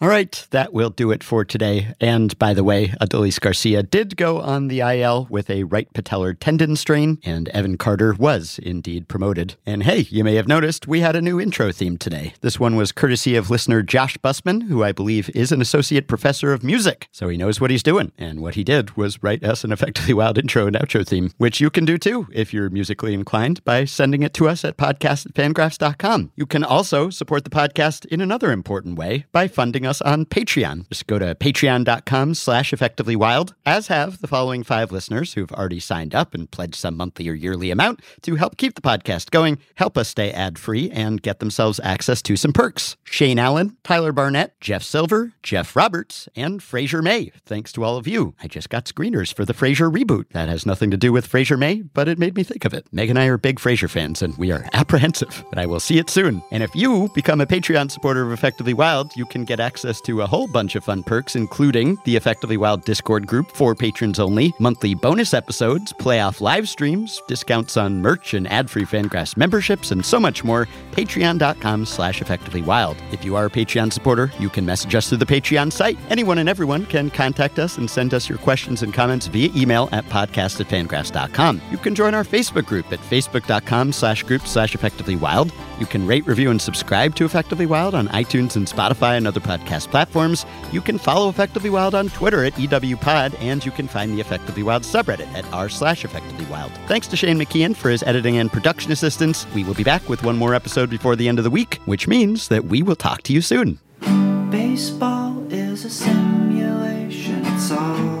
All right, that will do it for today. And by the way, Adolis Garcia did go on the IL with a right patellar tendon strain, and Evan Carter was indeed promoted. And hey, you may have noticed we had a new intro theme today. This one was courtesy of listener Josh Busman, who I believe is an associate professor of music, so he knows what he's doing. And what he did was write us an effectively wild intro and outro theme, which you can do too if you're musically inclined by sending it to us at podcast. You can also support the podcast in another important way by funding us on Patreon. Just go to patreon.com slash effectivelywild, as have the following five listeners who've already signed up and pledged some monthly or yearly amount to help keep the podcast going, help us stay ad-free, and get themselves access to some perks. Shane Allen, Tyler Barnett, Jeff Silver, Jeff Roberts, and Fraser May. Thanks to all of you. I just got screeners for the Frasier reboot. That has nothing to do with Fraser May, but it made me think of it. Meg and I are big Frasier fans, and we are apprehensive, but I will see it soon. And if you become a Patreon supporter of Effectively Wild, you can get access to a whole bunch of fun perks, including the Effectively Wild Discord group for patrons only, monthly bonus episodes, playoff live streams, discounts on merch and ad-free Fangraphs memberships, and so much more. Patreon.com slash effectivelywild. If you are a Patreon supporter, you can message us through the Patreon site. Anyone and everyone can contact us and send us your questions and comments via email at podcast at fangraphs.com. You can join our Facebook group at facebook.com slash group slash effectivelywild. You can rate, review, and subscribe to Effectively Wild on iTunes and Spotify and other podcast platforms. You can follow Effectively Wild on Twitter at EWPod, and you can find the Effectively Wild subreddit at r slash Effectively Wild. Thanks to Shane McKeon for his editing and production assistance. We will be back with one more episode before the end of the week, which means that we will talk to you soon. Baseball is a simulation. It's all